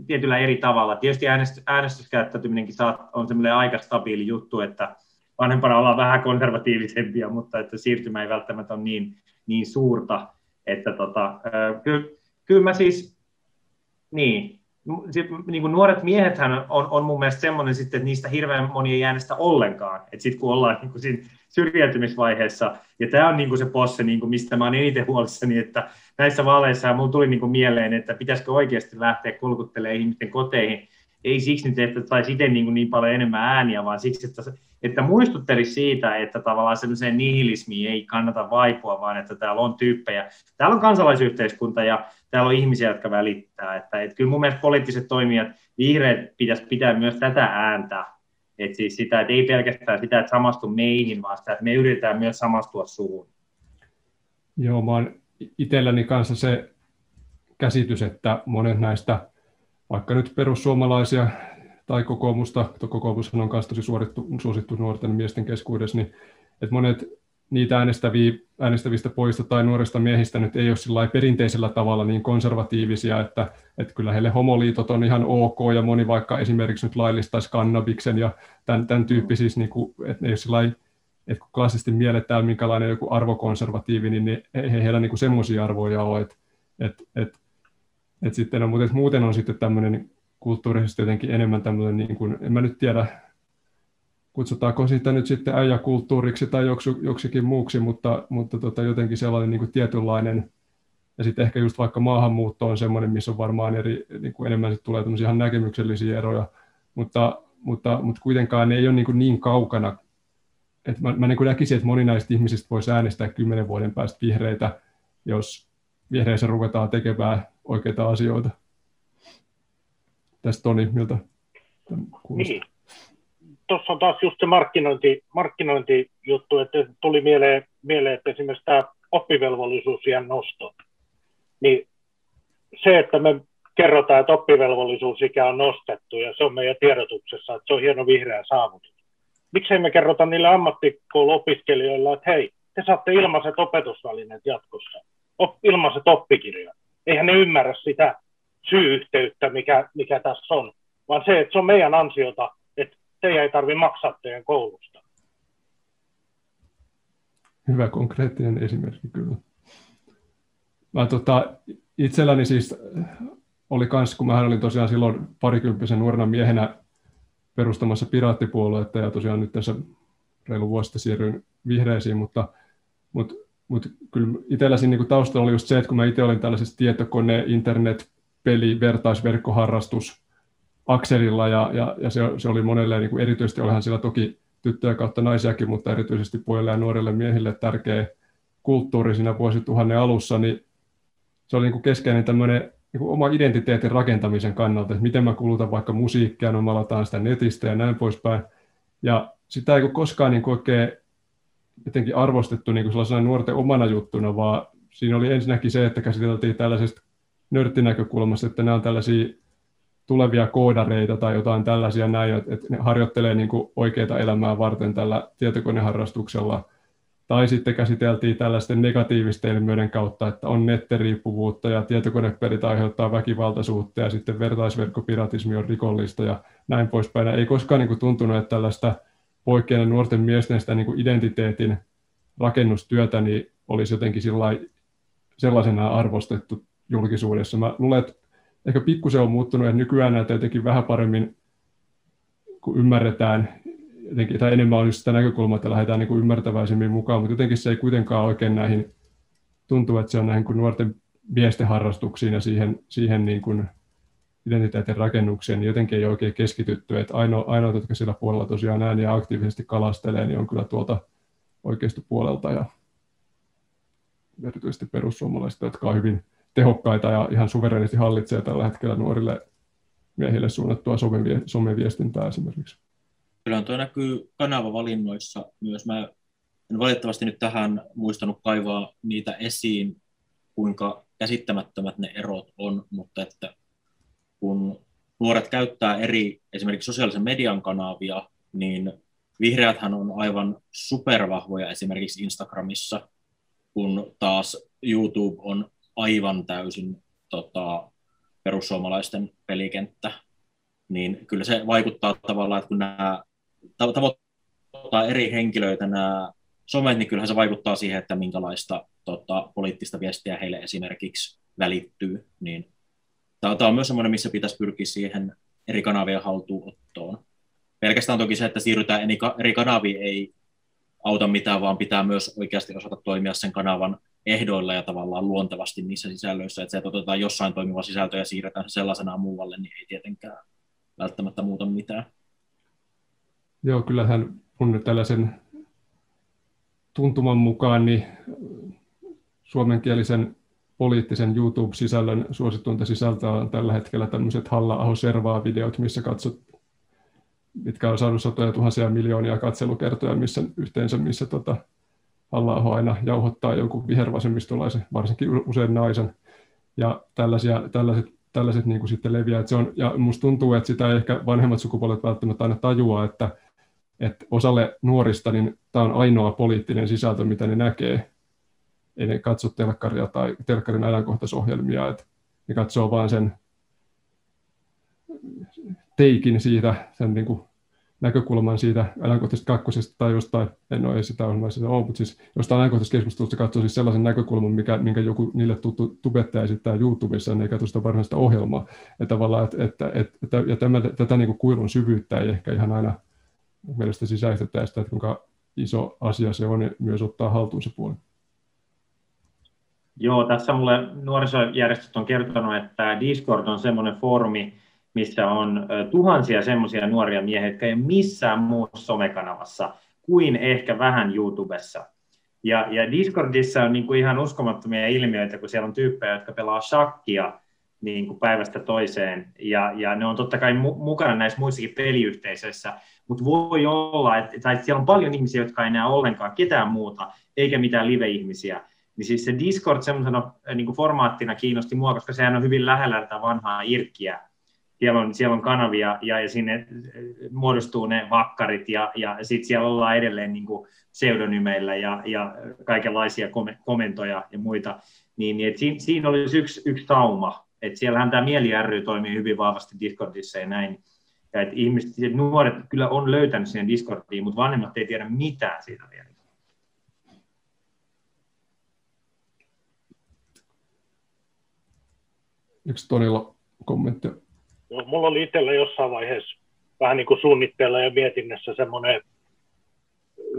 tietyllä eri tavalla. Tietysti äänest, äänestyskäyttäytyminenkin saa, on semmoinen aika stabiili juttu, että vanhempana ollaan vähän konservatiivisempia, mutta että siirtymä ei välttämättä ole niin, niin suurta. Että tota, kyllä, kyllä mä siis, niin, niin kuin nuoret miehethän on, on mun mielestä semmoinen sitten, että niistä hirveän moni ei äänestä ollenkaan. Että sitten kun ollaan niin kuin siinä syrjäytymisvaiheessa, ja tämä on niin kuin se posse, niin kuin mistä mä oon eniten huolissani, että näissä vaaleissa mun tuli niin kuin mieleen, että pitäisikö oikeasti lähteä kulkuttelemaan ihmisten koteihin, ei siksi nyt, että saisi itse niin, niin paljon enemmän ääniä, vaan siksi, että, että muistuttelisi siitä, että tavallaan semmoiseen nihilismiin ei kannata vaipua, vaan että täällä on tyyppejä. Täällä on kansalaisyhteiskunta ja täällä on ihmisiä, jotka välittää. Että, että kyllä mun mielestä poliittiset toimijat, vihreät pitäisi pitää myös tätä ääntä. Että siis sitä, että ei pelkästään sitä, että samastu meihin, vaan sitä, että me yritetään myös samastua suhun. Joo, mä oon itselläni kanssa se käsitys, että monet näistä, vaikka nyt perussuomalaisia tai kokoomusta, kokoomus on myös tosi suorittu, suosittu nuorten miesten keskuudessa, niin että monet niitä äänestäviä, äänestävistä poista tai nuorista miehistä nyt ei ole perinteisellä tavalla niin konservatiivisia, että, että kyllä heille homoliitot on ihan ok ja moni vaikka esimerkiksi nyt laillistaisi kannabiksen ja tämän, tämän tyyppisiä, niin kuin, että ne ei ole että kun klassisesti mielletään minkälainen joku arvokonservatiivi, niin ne, ei heillä niin semmoisia arvoja ole, että, että, että, että sitten on, mutta että muuten on sitten tämmöinen kulttuurisesti jotenkin enemmän tämmöinen, niin kuin, en mä nyt tiedä, kutsutaanko sitä nyt sitten äijäkulttuuriksi tai joksi, joksikin muuksi, mutta, mutta tota, jotenkin sellainen niin kuin tietynlainen, ja sitten ehkä just vaikka maahanmuutto on semmoinen, missä on varmaan eri, niin kuin enemmän sitten tulee ihan näkemyksellisiä eroja, mutta, mutta, mutta kuitenkaan ne ei ole niin, kuin niin kaukana. Et mä, mä niin kuin näkisin, että moni näistä ihmisistä voisi äänestää kymmenen vuoden päästä vihreitä, jos vihreissä ruvetaan tekemään oikeita asioita. Tästä Toni, miltä Niin, tuossa on taas just se markkinointi, markkinointijuttu, että tuli mieleen, mieleen että esimerkiksi tämä oppivelvollisuusien nosto, niin se, että me kerrotaan, että oppivelvollisuusikä on nostettu ja se on meidän tiedotuksessa, että se on hieno vihreä saavutus. Miksei me kerrota niille ammattikouluopiskelijoille, että hei, te saatte ilmaiset opetusvälineet jatkossa, op, ilmaiset oppikirjat. Eihän ne ymmärrä sitä syy-yhteyttä, mikä, mikä tässä on, vaan se, että se on meidän ansiota, teidän ei tarvitse maksaa teidän koulusta. Hyvä konkreettinen esimerkki kyllä. Mä, tota, itselläni siis oli kans, kun mä olin tosiaan silloin parikymppisen nuorena miehenä perustamassa piraattipuoluetta ja tosiaan nyt tässä reilu vuosi siirryin vihreisiin, mutta, mutta, mutta kyllä itselläsi niin taustalla oli just se, että kun mä itse olin tällaisessa tietokone, internet, peli, vertaisverkkoharrastus akselilla ja, ja, ja se, se, oli monelle, niin kuin erityisesti olihan sillä toki tyttöjä kautta naisiakin, mutta erityisesti pojille ja nuorille miehille tärkeä kulttuuri siinä vuosituhannen alussa, niin se oli niin kuin keskeinen tämmöinen niin kuin oma identiteetin rakentamisen kannalta, että miten mä kulutan vaikka musiikkia, no mä lataan sitä netistä ja näin poispäin. Ja sitä ei koskaan niin kuin oikein jotenkin arvostettu niin kuin sellaisena nuorten omana juttuna, vaan siinä oli ensinnäkin se, että käsiteltiin tällaisesta nörttinäkökulmasta, että nämä on tällaisia tulevia koodareita tai jotain tällaisia näin, että ne harjoittelee niin kuin oikeita elämää varten tällä tietokoneharrastuksella. tai sitten käsiteltiin tällaisten negatiivisten ilmiöiden kautta, että on netteriippuvuutta ja tietokonepelit aiheuttaa väkivaltaisuutta ja sitten vertaisverkkopiratismi on rikollista ja näin poispäin. Ei koskaan niin kuin tuntunut, että tällaista poikkeiden nuorten miesten sitä niin kuin identiteetin rakennustyötä niin olisi jotenkin sellaisena arvostettu julkisuudessa. Mä luulen, että ehkä pikkusen on muuttunut, että nykyään näitä jotenkin vähän paremmin kun ymmärretään jotenkin, tai enemmän on just sitä näkökulmaa, että lähdetään niin kuin ymmärtäväisemmin mukaan, mutta jotenkin se ei kuitenkaan oikein näihin, tuntuu, että se on näihin kuin nuorten miesten harrastuksiin ja siihen, siihen niin kuin identiteetin rakennukseen, niin jotenkin ei oikein keskitytty, että ainoa, ainoa jotka sillä puolella tosiaan näin ja aktiivisesti kalastelee, niin on kyllä tuolta oikeasta puolelta ja erityisesti perussuomalaiset, jotka on hyvin tehokkaita ja ihan suverenisti hallitsee tällä hetkellä nuorille miehille suunnattua someviestintää esimerkiksi. Kyllä tuo näkyy kanavavalinnoissa myös. Mä en valitettavasti nyt tähän muistanut kaivaa niitä esiin, kuinka käsittämättömät ne erot on, mutta että kun nuoret käyttää eri esimerkiksi sosiaalisen median kanavia, niin vihreäthän on aivan supervahvoja esimerkiksi Instagramissa, kun taas YouTube on aivan täysin tota, perussuomalaisten pelikenttä, niin kyllä se vaikuttaa tavallaan, että kun nämä tavoittaa eri henkilöitä nämä somet, niin kyllähän se vaikuttaa siihen, että minkälaista tota, poliittista viestiä heille esimerkiksi välittyy. Niin tämä on myös sellainen, missä pitäisi pyrkiä siihen eri kanavien haltuunottoon. Pelkästään toki se, että siirrytään eri kanaviin ei auta mitään, vaan pitää myös oikeasti osata toimia sen kanavan ehdoilla ja tavallaan luontevasti niissä sisällöissä, että se, että otetaan jossain toimiva sisältö ja siirretään se sellaisenaan muualle, niin ei tietenkään välttämättä muuta mitään. Joo, kyllähän mun tällaisen tuntuman mukaan niin suomenkielisen poliittisen YouTube-sisällön suosittuinta sisältöä on tällä hetkellä tämmöiset halla servaa videot, missä katsot, mitkä on saanut satoja tuhansia miljoonia katselukertoja missä, yhteensä, missä tota, halla aina jauhottaa jonkun vihervasemmistolaisen, varsinkin usein naisen. Ja tällaisia, tällaiset, tällaiset niin kuin sitten leviää. Se on, ja musta tuntuu, että sitä ei ehkä vanhemmat sukupolvet välttämättä aina tajua, että, että osalle nuorista niin tämä on ainoa poliittinen sisältö, mitä ne näkee. Ei ne katso telkkaria tai telkkarin ajankohtaisohjelmia, että ne katsoo vain sen teikin siitä, sen niin kuin näkökulman siitä ajankohtaisesta kakkosesta tai jostain, en ole sitä on, sitä on mutta siis jostain ajankohtaisesta keskustelusta katsoo siis sellaisen näkökulman, mikä, minkä joku niille tuttu tubettaja esittää YouTubessa, niin ei katso sitä varsinaista ohjelmaa. Että tavallaan, että, että, että, ja tämä, tätä niin kuin kuilun syvyyttä ei ehkä ihan aina mielestä sisäistetään sitä, että kuinka iso asia se on myös ottaa haltuun se puoli. Joo, tässä mulle nuorisojärjestöt on kertonut, että Discord on semmoinen foorumi, missä on tuhansia semmoisia nuoria miehiä, jotka ei ole missään muussa somekanavassa kuin ehkä vähän YouTubessa. Ja, ja Discordissa on niin kuin ihan uskomattomia ilmiöitä, kun siellä on tyyppejä, jotka pelaa shakkia niin kuin päivästä toiseen, ja, ja ne on totta kai mu- mukana näissä muissakin peliyhteisöissä, mutta voi olla, että tai siellä on paljon ihmisiä, jotka ei näe ollenkaan ketään muuta, eikä mitään live-ihmisiä, niin siis se Discord semmoisena niin formaattina kiinnosti mua, koska sehän on hyvin lähellä tätä vanhaa irkkiä, siellä on, siellä on kanavia ja, ja sinne muodostuu ne vakkarit ja, ja sitten siellä ollaan edelleen niin kuin pseudonymeillä ja, ja kaikenlaisia komentoja ja muita. Niin, niin et siinä, siinä olisi yksi, yksi tauma, että siellähän tämä Mieli ry toimii hyvin vahvasti Discordissa ja näin. Ja että ihmiset, nuoret kyllä on löytänyt siihen Discordiin, mutta vanhemmat ei tiedä mitään siitä vielä. Yksi Tonilla kommentti mulla oli itsellä jossain vaiheessa vähän niin kuin suunnitteella ja mietinnässä semmoinen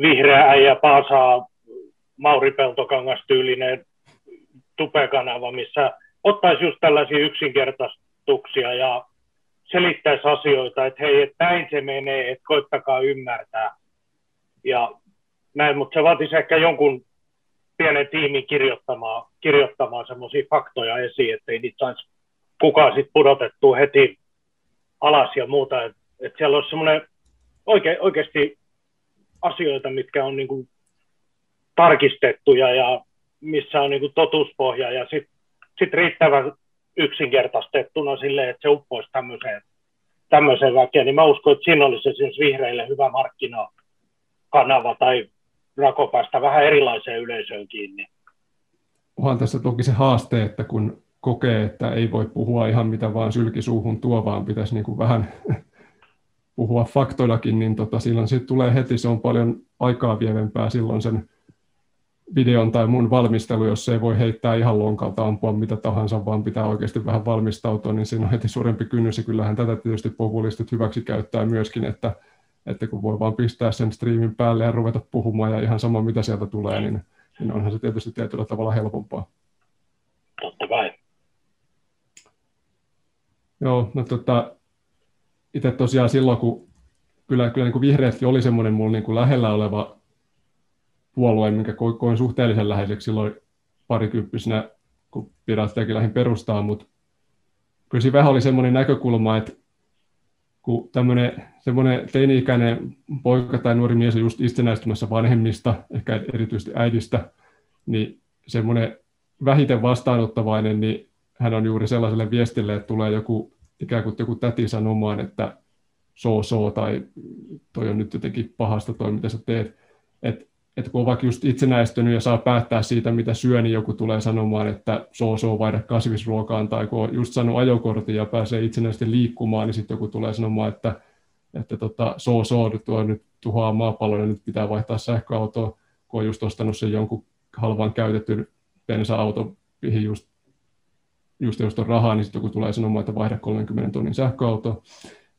vihreä äijä paasaa Mauri Peltokangas tyylinen tupekanava, missä ottaisi just tällaisia yksinkertaistuksia ja selittäisi asioita, että hei, että näin se menee, että koittakaa ymmärtää. Ja näin, mutta se vaatisi ehkä jonkun pienen tiimin kirjoittamaan, kirjoittamaan semmoisia faktoja esiin, ettei niitä saisi kukaan sitten pudotettua heti alas ja muuta. Että et siellä olisi semmoinen oike, oikeasti asioita, mitkä on niin kuin tarkistettuja ja missä on niin kuin totuuspohja ja sitten sit riittävän yksinkertaistettuna silleen, että se uppoisi tämmöiseen, tämmöiseen väkeen, niin mä uskon, että siinä olisi esimerkiksi vihreille hyvä markkinakanava tai rako päästä vähän erilaiseen yleisöön kiinni. Onhan tässä toki se haaste, että kun kokee, että ei voi puhua ihan mitä vaan sylkisuuhun tuo, vaan pitäisi niin kuin vähän puhua faktoillakin, niin tota, silloin siitä tulee heti, se on paljon aikaa vievempää silloin sen videon tai mun valmistelu, jos ei voi heittää ihan lonkalta ampua mitä tahansa, vaan pitää oikeasti vähän valmistautua, niin siinä on heti suurempi kynnys, ja kyllähän tätä tietysti populistit hyväksi käyttää myöskin, että, että kun voi vaan pistää sen striimin päälle ja ruveta puhumaan, ja ihan sama mitä sieltä tulee, niin, niin onhan se tietysti tietyllä tavalla helpompaa. Totta kai. Joo, no tota, itse tosiaan silloin, kun kyllä, kyllä niin kuin vihreätkin oli semmoinen mulla niin kuin lähellä oleva puolue, minkä koin suhteellisen läheiseksi silloin parikymppisenä, kun piraattiakin lähdin perustaa, mutta kyllä siinä vähän oli semmoinen näkökulma, että kun tämmöinen semmoinen teini-ikäinen poika tai nuori mies on just itsenäistymässä vanhemmista, ehkä erityisesti äidistä, niin semmoinen vähiten vastaanottavainen, niin hän on juuri sellaiselle viestille, että tulee joku ikään kuin joku täti sanomaan, että so so tai toi on nyt jotenkin pahasta toi, mitä sä teet. Että et kun on vaikka just itsenäistynyt ja saa päättää siitä, mitä syö, niin joku tulee sanomaan, että so so vaihda kasvisruokaan, tai kun on just saanut ajokortin ja pääsee itsenäisesti liikkumaan, niin sitten joku tulee sanomaan, että, että tota, so so tuo nyt tuhoaa maapallon ja nyt pitää vaihtaa sähköautoa, kun on just ostanut sen jonkun halvan käytetyn bensa-auto, mihin just just jos on rahaa, niin sitten joku tulee sanomaan, että vaihda 30 tonnin sähköauto.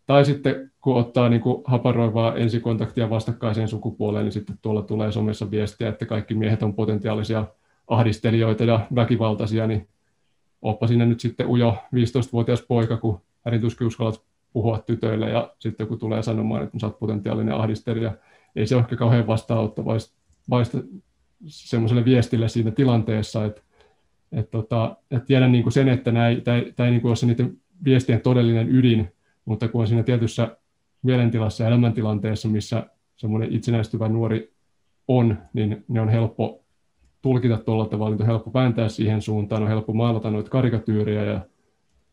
Tai sitten kun ottaa niin kuin haparoivaa ensikontaktia vastakkaiseen sukupuoleen, niin sitten tuolla tulee somessa viestiä, että kaikki miehet on potentiaalisia ahdistelijoita ja väkivaltaisia, niin oppa sinne nyt sitten ujo 15-vuotias poika, kun hänen uskallat puhua tytöille, ja sitten kun tulee sanomaan, että sä oot potentiaalinen ahdistelija, ei se ole ehkä kauhean vastaanottavaista semmoiselle viestille siinä tilanteessa, että et tota, et tiedän niin kuin sen, että tämä ei, tämä ei niin kuin ole se niiden viestien todellinen ydin, mutta kun on siinä tietyssä mielentilassa ja elämäntilanteessa, missä semmoinen itsenäistyvä nuori on, niin ne on helppo tulkita tuolla tavalla, niin on helppo vääntää siihen suuntaan, on helppo maalata noita karikatyyriä ja,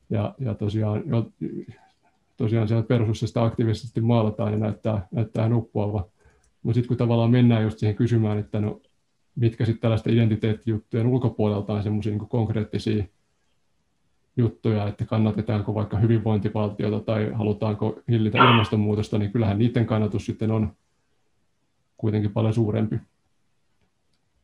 ja, ja tosiaan, jo, tosiaan siellä perustuksesta aktiivisesti maalataan ja näyttää, näyttää nuppuava. Mutta sitten kun tavallaan mennään just siihen kysymään, että no mitkä sitten tällaisten identiteettijuttujen ulkopuolelta on semmoisia niin konkreettisia juttuja, että kannatetaanko vaikka hyvinvointivaltiota tai halutaanko hillitä ilmastonmuutosta, niin kyllähän niiden kannatus sitten on kuitenkin paljon suurempi.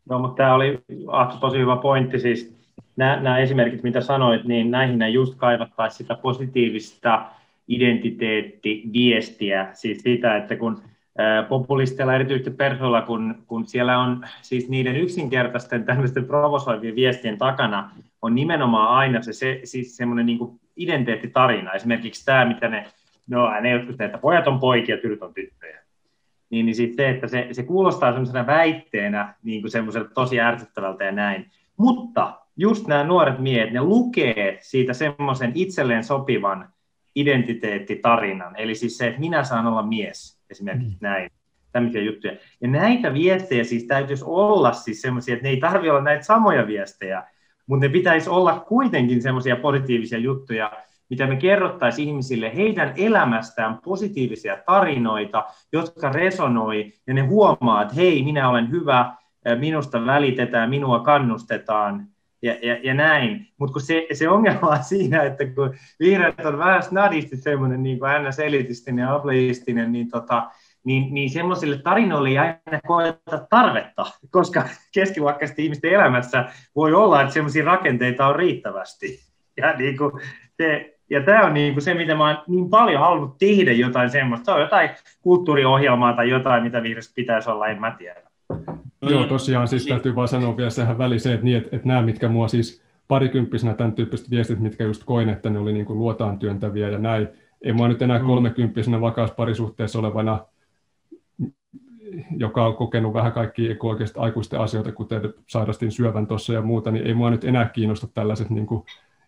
No, mutta tämä oli Ahto, tosi hyvä pointti. Siis nämä, nämä esimerkit, mitä sanoit, niin näihin just kaivattaisiin sitä positiivista identiteettiviestiä, siis sitä, että kun populisteilla, erityisesti persoilla, kun, kun siellä on siis niiden yksinkertaisten tämmöisten provosoivien viestien takana on nimenomaan aina se, se siis semmoinen niin identiteettitarina. Esimerkiksi tämä, mitä ne, no ne jotkut, että pojat on poikia, tytöt on tyttöjä. Niin, niin sitten se, että se, se kuulostaa semmoisena väitteenä niin kuin tosi ärsyttävältä ja näin. Mutta just nämä nuoret miehet, ne lukee siitä semmoisen itselleen sopivan identiteettitarinan. Eli siis se, että minä saan olla mies esimerkiksi mm. näin. Tämmöisiä juttuja. Ja näitä viestejä siis täytyisi olla siis semmoisia, että ne ei tarvitse olla näitä samoja viestejä, mutta ne pitäisi olla kuitenkin semmoisia positiivisia juttuja, mitä me kerrottaisiin ihmisille heidän elämästään positiivisia tarinoita, jotka resonoi, ja ne huomaa, että hei, minä olen hyvä, minusta välitetään, minua kannustetaan, ja, ja, ja näin. Mutta se, se ongelma on siinä, että kun vihreät on vähän snadisti semmoinen niin kuin ns-elitistinen ja ableistinen, niin, tota, niin, niin semmoisille tarinoille ei aina koeta tarvetta, koska keskiluokkaisten ihmisten elämässä voi olla, että semmoisia rakenteita on riittävästi. Ja, niin kuin se, ja tämä on niin kuin se, mitä mä oon niin paljon halunnut tehdä jotain semmoista. Se on jotain kulttuuriohjelmaa tai jotain, mitä vihreässä pitäisi olla, en mä tiedä. Joo, tosiaan siis niin. täytyy vaan sanoa vielä sehän väli se, että, niin, että, että nämä, mitkä mua siis parikymppisenä tämän tyyppiset viestit, mitkä just koin, että ne oli niin kuin luotaan työntäviä ja näin. Ei mua nyt enää mm. kolmekymppisenä vakaassa parisuhteessa olevana, joka on kokenut vähän kaikki oikeasti aikuisten asioita, kuten sairastin syövän tuossa ja muuta, niin ei mua nyt enää kiinnosta tällaiset niin kuin,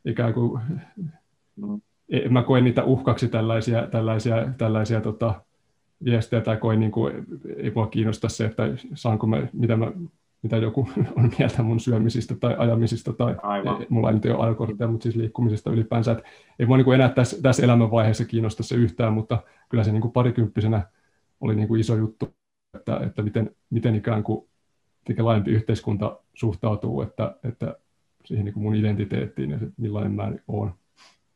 ikään kuin, mm. en mä koe niitä uhkaksi tällaisia, tällaisia, tällaisia tota, viestejä tai koin, niin kuin, ei mua kiinnosta se, että saanko mä, mitä, mä, mitä joku on mieltä mun syömisistä tai ajamisista tai Aivan. mulla ei nyt ole ajokortteja, mutta siis liikkumisesta ylipäänsä. Että ei mua niin kuin enää tässä, tässä elämänvaiheessa kiinnosta se yhtään, mutta kyllä se niin kuin parikymppisenä oli niin kuin iso juttu että, että miten, miten ikään kuin laajempi yhteiskunta suhtautuu että, että siihen niin kuin mun identiteettiin ja se, millainen mä olen,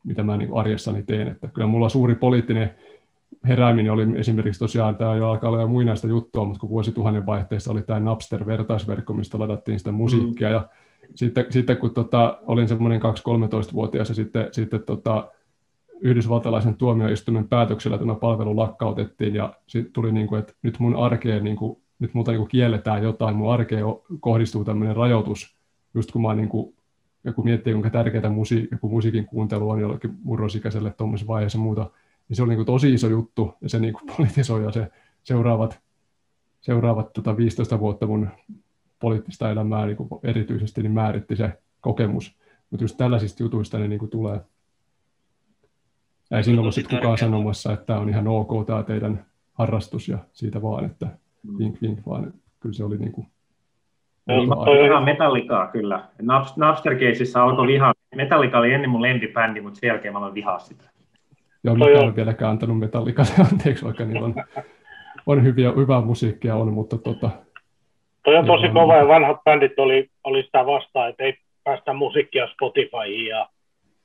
mitä mä niin kuin arjessani teen. Että kyllä mulla suuri poliittinen herääminen oli esimerkiksi tosiaan, tämä jo alkaa olla jo muinaista juttua, mutta kun vuosituhannen vaihteessa oli tämä Napster-vertaisverkko, mistä ladattiin sitä musiikkia, mm. ja sitten, sitten kun tota, olin semmoinen 2-13-vuotias ja sitten, sitten tota, yhdysvaltalaisen tuomioistuimen päätöksellä tämä palvelu lakkautettiin ja sitten tuli, niin kuin, että nyt mun arkeen, niin kuin, nyt multa niin kuin kielletään jotain, mun arkeen kohdistuu tämmöinen rajoitus, just kun mä niin kuin, joku miettii, kuinka tärkeää musiikin kuuntelu on jollekin murrosikäiselle tuommoisessa vaiheessa muuta, niin se oli niin kuin tosi iso juttu ja se niin kuin politisoi ja se seuraavat, seuraavat tota 15 vuotta mun poliittista elämää niin kuin erityisesti niin määritti se kokemus. Mutta just tällaisista jutuista ne niin kuin tulee. Ja ei siinä ollut sitten kukaan sanomassa, että tämä on ihan ok tämä teidän harrastus ja siitä vaan, että mm. vink vink vaan. Kyllä se oli niin kuin niin, toi ihan metallikaa kyllä. Napster-keisissä alkoi vihaa. Metallika oli ennen mun lempibändi, mutta sen jälkeen mä aloin vihaa sitä. Joo, mä en vieläkään antanut Metallikalle anteeksi, vaikka niillä on, on hyviä, hyvää musiikkia on, mutta tota, Toi on tosi kova ja vanhat bändit oli, oli sitä vastaan, että ei päästä musiikkia Spotifyhin ja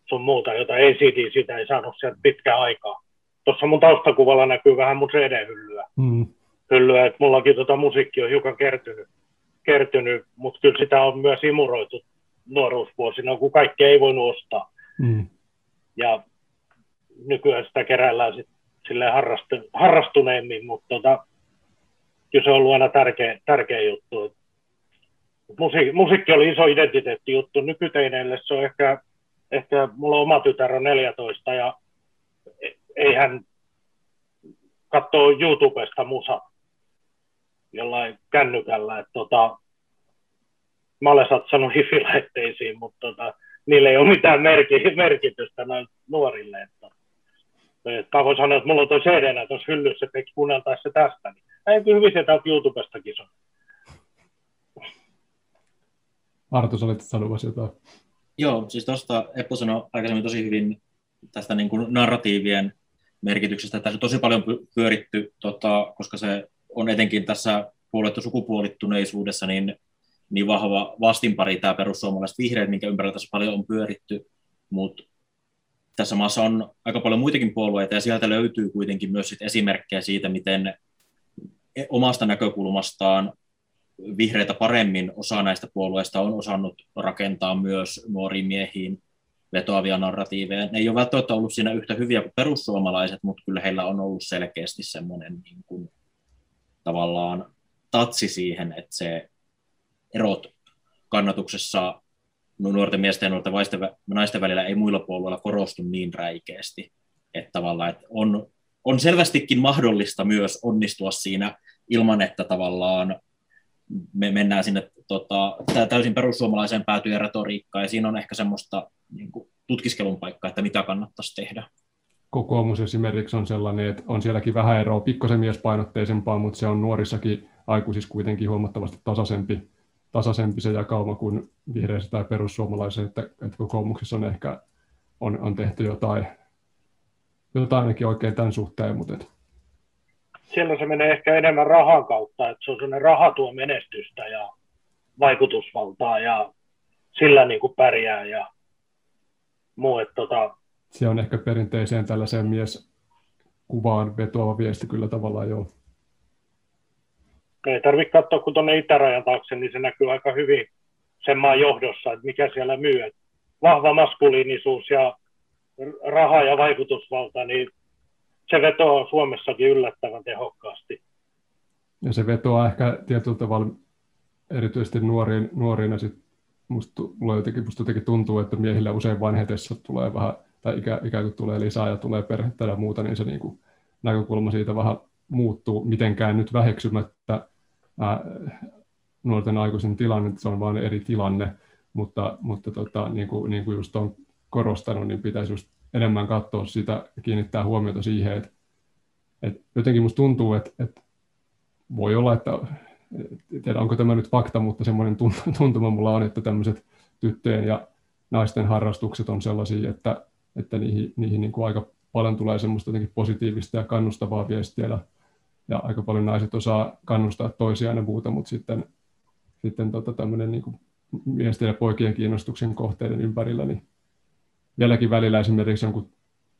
sun muuta, jota ei CD, sitä ei saanut sieltä pitkään aikaa. Tuossa mun taustakuvalla näkyy vähän mun CD-hyllyä. Mm. Hyllyä, että mullakin tota musiikki on hiukan kertynyt, kertynyt mutta kyllä sitä on myös imuroitu nuoruusvuosina, kun kaikkea ei voinut ostaa. Mm. Ja nykyään sitä keräillään sit silleen harrastu, harrastuneemmin, mutta tota, kyllä se on ollut aina tärkeä, tärkeä juttu. Musiikki, musiikki oli iso identiteettijuttu. Nykyteineille se on ehkä, ehkä, mulla oma tytär on 14 ja ei hän katsoo YouTubesta musa jollain kännykällä. Että tota, mä olen satsannut hifilaitteisiin, mutta tota, niille ei ole mitään merkitystä nuorille. Että, voin sanoa, että mulla on toi cd tuossa hyllyssä, että eikö kuunneltaisi se tästä. Niin Näin hyvin se täältä YouTubestakin on. Artus, olit sanomassa jotain. Joo, siis tuosta Eppu sanoi aikaisemmin tosi hyvin tästä niin kuin narratiivien merkityksestä. Tässä on tosi paljon pyöritty, tota, koska se on etenkin tässä puolettu sukupuolittuneisuudessa niin, niin vahva vastinpari tämä perussuomalaiset vihreät, minkä ympärillä tässä paljon on pyöritty, mutta tässä maassa on aika paljon muitakin puolueita ja sieltä löytyy kuitenkin myös sit esimerkkejä siitä, miten omasta näkökulmastaan vihreitä paremmin osa näistä puolueista on osannut rakentaa myös nuoriin miehiin vetoavia narratiiveja. Ne ei ole välttämättä ollut siinä yhtä hyviä kuin perussuomalaiset, mutta kyllä heillä on ollut selkeästi semmoinen niin kuin, tavallaan tatsi siihen, että se erot kannatuksessa nuorten miesten ja nuorten naisten välillä ei muilla puolueilla korostu niin räikeästi. Että tavallaan, että on on selvästikin mahdollista myös onnistua siinä ilman, että tavallaan me mennään sinne tota, täysin perussuomalaiseen päätyjen retoriikkaan, ja siinä on ehkä semmoista niin kuin, tutkiskelun paikkaa, että mitä kannattaisi tehdä. Kokoomus esimerkiksi on sellainen, että on sielläkin vähän eroa, pikkosen miespainotteisempaa, mutta se on nuorissakin aikuisissa kuitenkin huomattavasti tasaisempi, tasaisempi se jakauma kuin vihreissä tai perussuomalaisissa, että, että kokoomuksessa on ehkä on, on tehty jotain jotain ainakin oikein tämän suhteen. Mutta et. Siellä se menee ehkä enemmän rahan kautta, että se on sellainen raha tuo menestystä ja vaikutusvaltaa ja sillä niin kuin pärjää ja muu. Että tota... Se on ehkä perinteiseen tällaiseen mies kuvaan vetoava viesti kyllä tavallaan joo. Ei tarvitse katsoa, kun tuonne itärajan taakse, niin se näkyy aika hyvin sen maan johdossa, että mikä siellä myy. Että vahva maskuliinisuus ja raha ja vaikutusvalta, niin se vetoaa Suomessakin yllättävän tehokkaasti. Ja se vetoaa ehkä tietyllä tavalla erityisesti nuoriin, ja sit jotenkin, jotenkin tuntuu, että miehillä usein vanhetessa tulee vähän, tai ikä, ikään kuin tulee lisää ja tulee perhettä ja muuta, niin se niin kuin, näkökulma siitä vähän muuttuu mitenkään nyt väheksymättä ää, nuorten aikuisen tilanne, se on vain eri tilanne, mutta, mutta tota, niin, kuin, niin kuin just on korostanut, niin pitäisi just enemmän katsoa sitä kiinnittää huomiota siihen, että, että jotenkin musta tuntuu, että, että voi olla, että en tiedä onko tämä nyt fakta, mutta semmoinen tuntuma mulla on, että tämmöiset tyttöjen ja naisten harrastukset on sellaisia, että, että niihin, niihin niin kuin aika paljon tulee semmoista jotenkin positiivista ja kannustavaa viestiä ja, aika paljon naiset osaa kannustaa toisiaan ja muuta, mutta sitten, sitten tota tämmöinen niin miesten ja poikien kiinnostuksen kohteiden ympärillä, niin vieläkin välillä esimerkiksi jonkun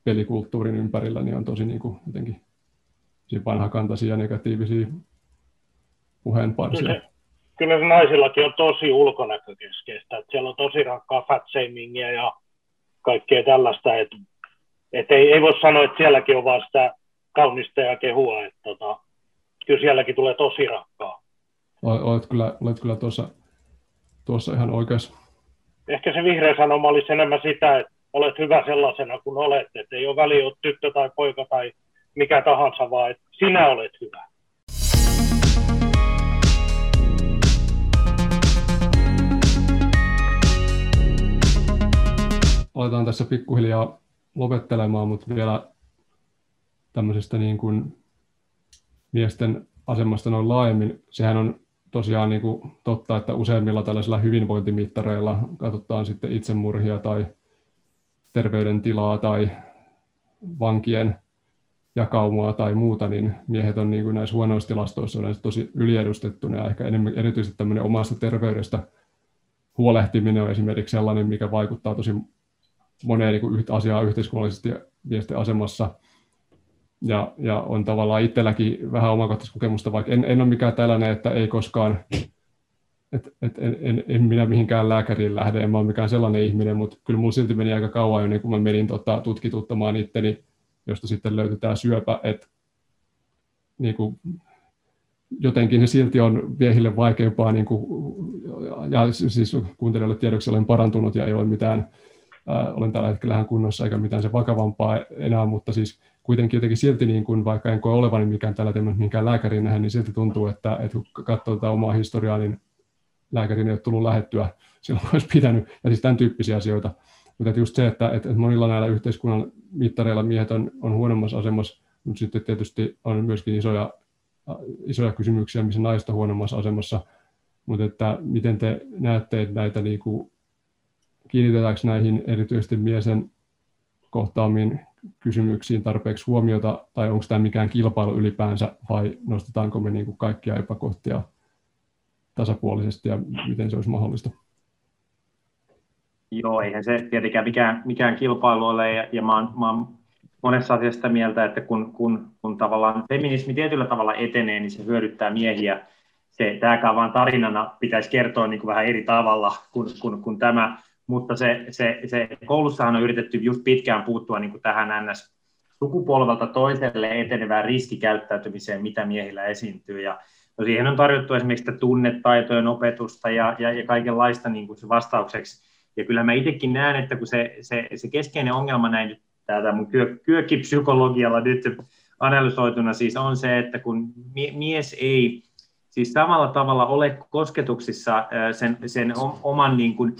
pelikulttuurin ympärillä niin on tosi niin kuin jotenkin vanhakantaisia negatiivisia puheenparsia. Kyllä, kyllä se naisillakin on tosi ulkonäkökeskeistä. Että siellä on tosi rankkaa fat ja kaikkea tällaista. Että, että ei, ei voi sanoa, että sielläkin on vaan sitä kaunista ja kehua. Että tota, kyllä sielläkin tulee tosi rankkaa. Olet kyllä, olet kyllä tuossa, tuossa ihan oikeassa. Ehkä se vihreä sanoma olisi enemmän sitä, että olet hyvä sellaisena kuin olet. Että ei ole väliä, olet tyttö tai poika tai mikä tahansa, vaan että sinä olet hyvä. Aletaan tässä pikkuhiljaa lopettelemaan, mutta vielä tämmöisestä niin kuin miesten asemasta noin laajemmin. Sehän on tosiaan niin kuin totta, että useimmilla tällaisilla hyvinvointimittareilla katsotaan sitten itsemurhia tai terveydentilaa tai vankien jakaumaa tai muuta, niin miehet on niin kuin näissä huonoissa tilastoissa yleensä tosi yliedustettuna ja ehkä enemmän, erityisesti tämmöinen omasta terveydestä huolehtiminen on esimerkiksi sellainen, mikä vaikuttaa tosi moneen niin kuin asiaan yhteiskunnallisesti miesten asemassa. Ja, ja on tavallaan itselläkin vähän omakohtaista kokemusta, vaikka en, en ole mikään tällainen, että ei koskaan, et, et, en, en, en, minä mihinkään lääkäriin lähde, en ole mikään sellainen ihminen, mutta kyllä minulla silti meni aika kauan jo, niin kun mä menin tota, tutkituttamaan itteni josta sitten löytyy tämä syöpä, että niin kuin, jotenkin se silti on miehille vaikeampaa, niin kuin, ja siis kuuntelijoille tiedoksi olen parantunut ja ei ole mitään, ää, olen tällä hetkellä kunnossa eikä mitään se vakavampaa enää, mutta siis kuitenkin jotenkin silti, niin kuin, vaikka en koe olevani mikään tällä minkään lääkärin nähdä, niin silti tuntuu, että, että kun katsoo tätä omaa historiaa, niin lääkärin ei ole tullut lähettyä silloin, kun olisi pitänyt, ja siis tämän tyyppisiä asioita. Mutta just se, että, että monilla näillä yhteiskunnan mittareilla miehet on, on huonommassa asemassa, mutta sitten tietysti on myöskin isoja, isoja kysymyksiä, missä naiset on huonommassa asemassa. Mutta että miten te näette, että näitä niin kuin, kiinnitetäänkö näihin erityisesti miesen kohtaamiin kysymyksiin tarpeeksi huomiota, tai onko tämä mikään kilpailu ylipäänsä, vai nostetaanko me niin kuin kaikkia epäkohtia tasapuolisesti, ja miten se olisi mahdollista? Joo, eihän se tietenkään mikään, mikään kilpailu ole, ja, ja mä, oon, mä oon monessa asiassa mieltä, että kun, kun, kun tavallaan feminismi tietyllä tavalla etenee, niin se hyödyttää miehiä. Tämäkään vaan tarinana pitäisi kertoa niin kuin vähän eri tavalla kuin, kuin, kuin tämä, mutta se, se, se koulussahan on yritetty just pitkään puuttua niin kuin tähän ns sukupolvelta toiselle etenevään riskikäyttäytymiseen, mitä miehillä esiintyy. Ja no siihen on tarjottu esimerkiksi tunnetaitojen opetusta ja, ja, ja kaikenlaista niin kuin se vastaukseksi ja kyllä mä itsekin näen, että kun se, se, se keskeinen ongelma näin nyt täältä mun kyö, kyökipsykologialla nyt analysoituna siis on se, että kun mies ei siis samalla tavalla ole kosketuksissa sen, sen oman niin kuin,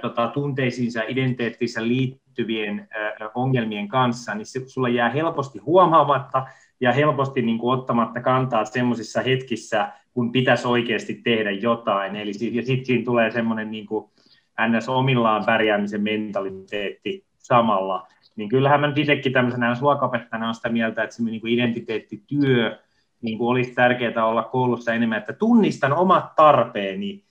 tota, tunteisiinsa, identiteettiinsä liittyvien ongelmien kanssa, niin se, sulla jää helposti huomaamatta ja helposti niin kuin, ottamatta kantaa semmoisissa hetkissä, kun pitäisi oikeasti tehdä jotain. Eli, ja sitten siinä tulee semmoinen niin kuin, ns. omillaan pärjäämisen mentaliteetti samalla, niin kyllähän mä itsekin tämmöisenä luokapettajana on sitä mieltä, että se niin identiteettityö niin kuin olisi tärkeää olla koulussa enemmän, että tunnistan omat tarpeeni.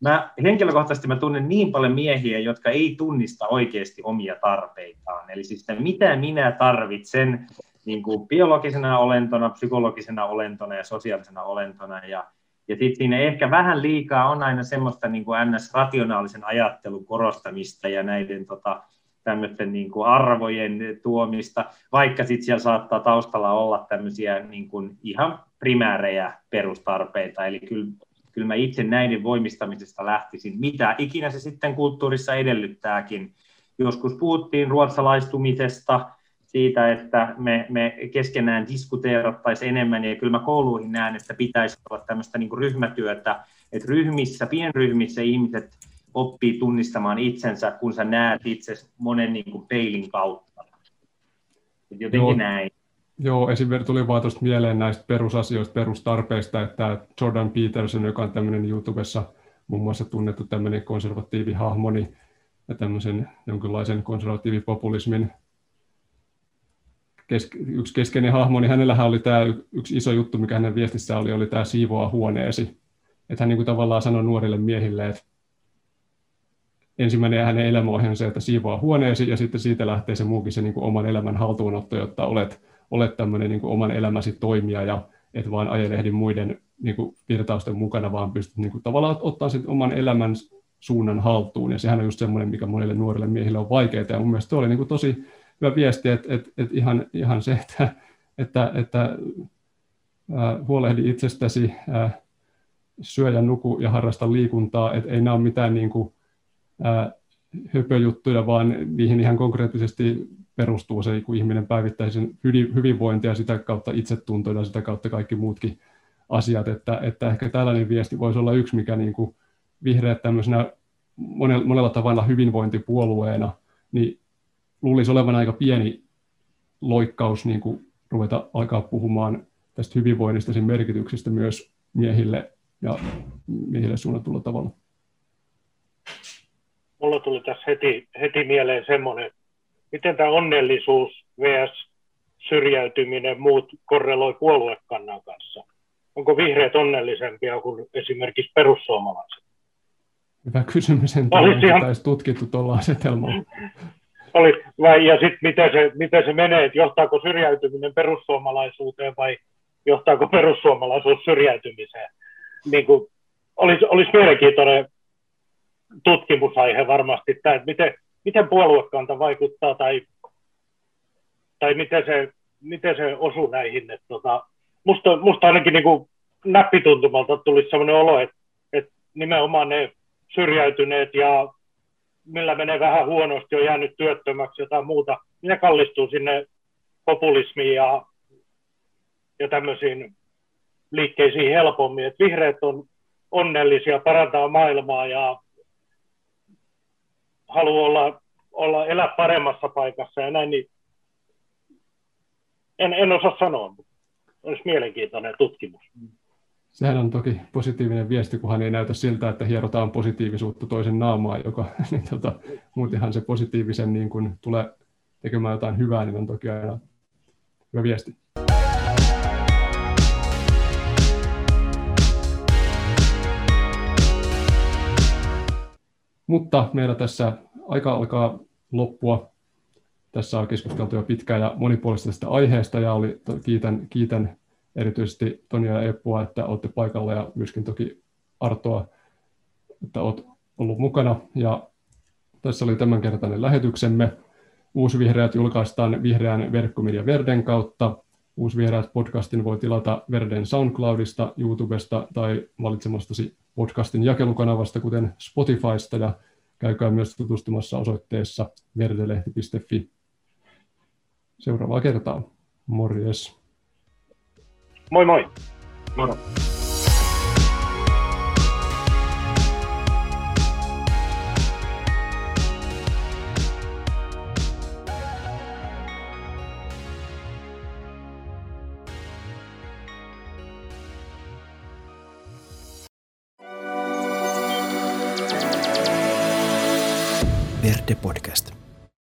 Mä henkilökohtaisesti mä tunnen niin paljon miehiä, jotka ei tunnista oikeasti omia tarpeitaan. Eli siis että mitä minä tarvitsen niin kuin biologisena olentona, psykologisena olentona ja sosiaalisena olentona. Ja ja sitten siinä ehkä vähän liikaa on aina semmoista niin kuin ns-rationaalisen ajattelun korostamista ja näiden tota, tämmöisten niin kuin arvojen tuomista, vaikka sitten siellä saattaa taustalla olla tämmöisiä niin kuin ihan primäärejä perustarpeita. Eli kyllä, kyllä mä itse näiden voimistamisesta lähtisin, mitä ikinä se sitten kulttuurissa edellyttääkin. Joskus puhuttiin ruotsalaistumisesta, siitä, että me, me keskenään diskuteerattaisiin enemmän, ja kyllä mä kouluihin näen, että pitäisi olla tämmöistä niin kuin ryhmätyötä, että ryhmissä, pienryhmissä ihmiset oppii tunnistamaan itsensä, kun sä näet itse monen niin kuin peilin kautta. Jotenkin Joo. näin. Joo, esimerkiksi tuli vaan tuosta mieleen näistä perusasioista, perustarpeista, että Jordan Peterson, joka on tämmöinen YouTubessa muun muassa tunnettu tämmöinen konservatiivihahmoni ja tämmöisen jonkinlaisen konservatiivipopulismin kes, yksi keskeinen hahmo, niin hänellähän oli tämä yksi iso juttu, mikä hänen viestissä oli, oli tämä siivoa huoneesi. Että hän niin kuin tavallaan sanoi nuorille miehille, että ensimmäinen hänen elämä on se, että siivoa huoneesi, ja sitten siitä lähtee se muukin se niin kuin oman elämän haltuunotto, jotta olet, olet tämmöinen niin kuin oman elämäsi toimija, ja et vaan ajelehdi muiden niin kuin virtausten mukana, vaan pystyt niin kuin, tavallaan ottaa sen oman elämän suunnan haltuun, ja sehän on just semmoinen, mikä monille nuorille miehille on vaikeaa, ja mun mielestä oli niin kuin tosi hyvä viesti, että, että, että ihan, ihan se, että, että, että äh, huolehdi itsestäsi, äh, syö ja nuku ja harrasta liikuntaa, että ei nämä ole mitään niin kuin, höpöjuttuja, vaan niihin ihan konkreettisesti perustuu se kun ihminen päivittäisen hyvinvointi ja sitä kautta itsetunto ja sitä kautta kaikki muutkin asiat, että, että ehkä tällainen viesti voisi olla yksi, mikä niin kuin vihreät tämmöisenä monella, monella tavalla hyvinvointipuolueena, niin luulisi olevan aika pieni loikkaus niin kuin ruveta alkaa puhumaan tästä hyvinvoinnista, sen merkityksestä myös miehille ja miehille suunnatulla tavalla. Mulla tuli tässä heti, heti mieleen semmoinen, miten tämä onnellisuus vs. syrjäytyminen muut korreloi puoluekannan kanssa. Onko vihreät onnellisempia kuin esimerkiksi perussuomalaiset? Hyvä kysymys, en tiedä, ihan... tutkittu tuolla asetelmalla. Oli, vai, ja sitten miten se, miten se menee, että johtaako syrjäytyminen perussuomalaisuuteen vai johtaako perussuomalaisuus syrjäytymiseen. Niin kuin, olisi, olisi mielenkiintoinen tutkimusaihe varmasti, että miten, miten puoluekanta vaikuttaa tai, tai miten, se, miten se osuu näihin. Että tota, musta, musta ainakin niin kuin näppituntumalta tuli sellainen olo, että, että nimenomaan ne syrjäytyneet ja millä menee vähän huonosti, on jäänyt työttömäksi, jotain muuta, ne kallistuu sinne populismiin ja, ja tämmöisiin liikkeisiin helpommin. Et vihreät on onnellisia, parantaa maailmaa ja haluaa olla, olla, elää paremmassa paikassa ja näin, niin en, en osaa sanoa, mutta olisi mielenkiintoinen tutkimus. Sehän on toki positiivinen viesti, kunhan ei näytä siltä, että hierotaan positiivisuutta toisen naamaa, joka niin tota, muutenhan se positiivisen niin kun tulee tekemään jotain hyvää, niin on toki aina hyvä viesti. Mutta meillä tässä aika alkaa loppua. Tässä on keskusteltu jo pitkään ja monipuolista tästä aiheesta ja oli, kiitän, kiitän erityisesti Tonia ja Eppua, että olette paikalla ja myöskin toki Artoa, että olet ollut mukana. Ja tässä oli tämänkertainen lähetyksemme. Uusvihreät julkaistaan vihreän verkkomedia Verden kautta. Uusvihreät podcastin voi tilata Verden SoundCloudista, YouTubesta tai valitsemastasi podcastin jakelukanavasta, kuten Spotifysta, ja käykää myös tutustumassa osoitteessa verdelehti.fi. Seuraavaa kertaa. Morjes. Moi moi. Moro.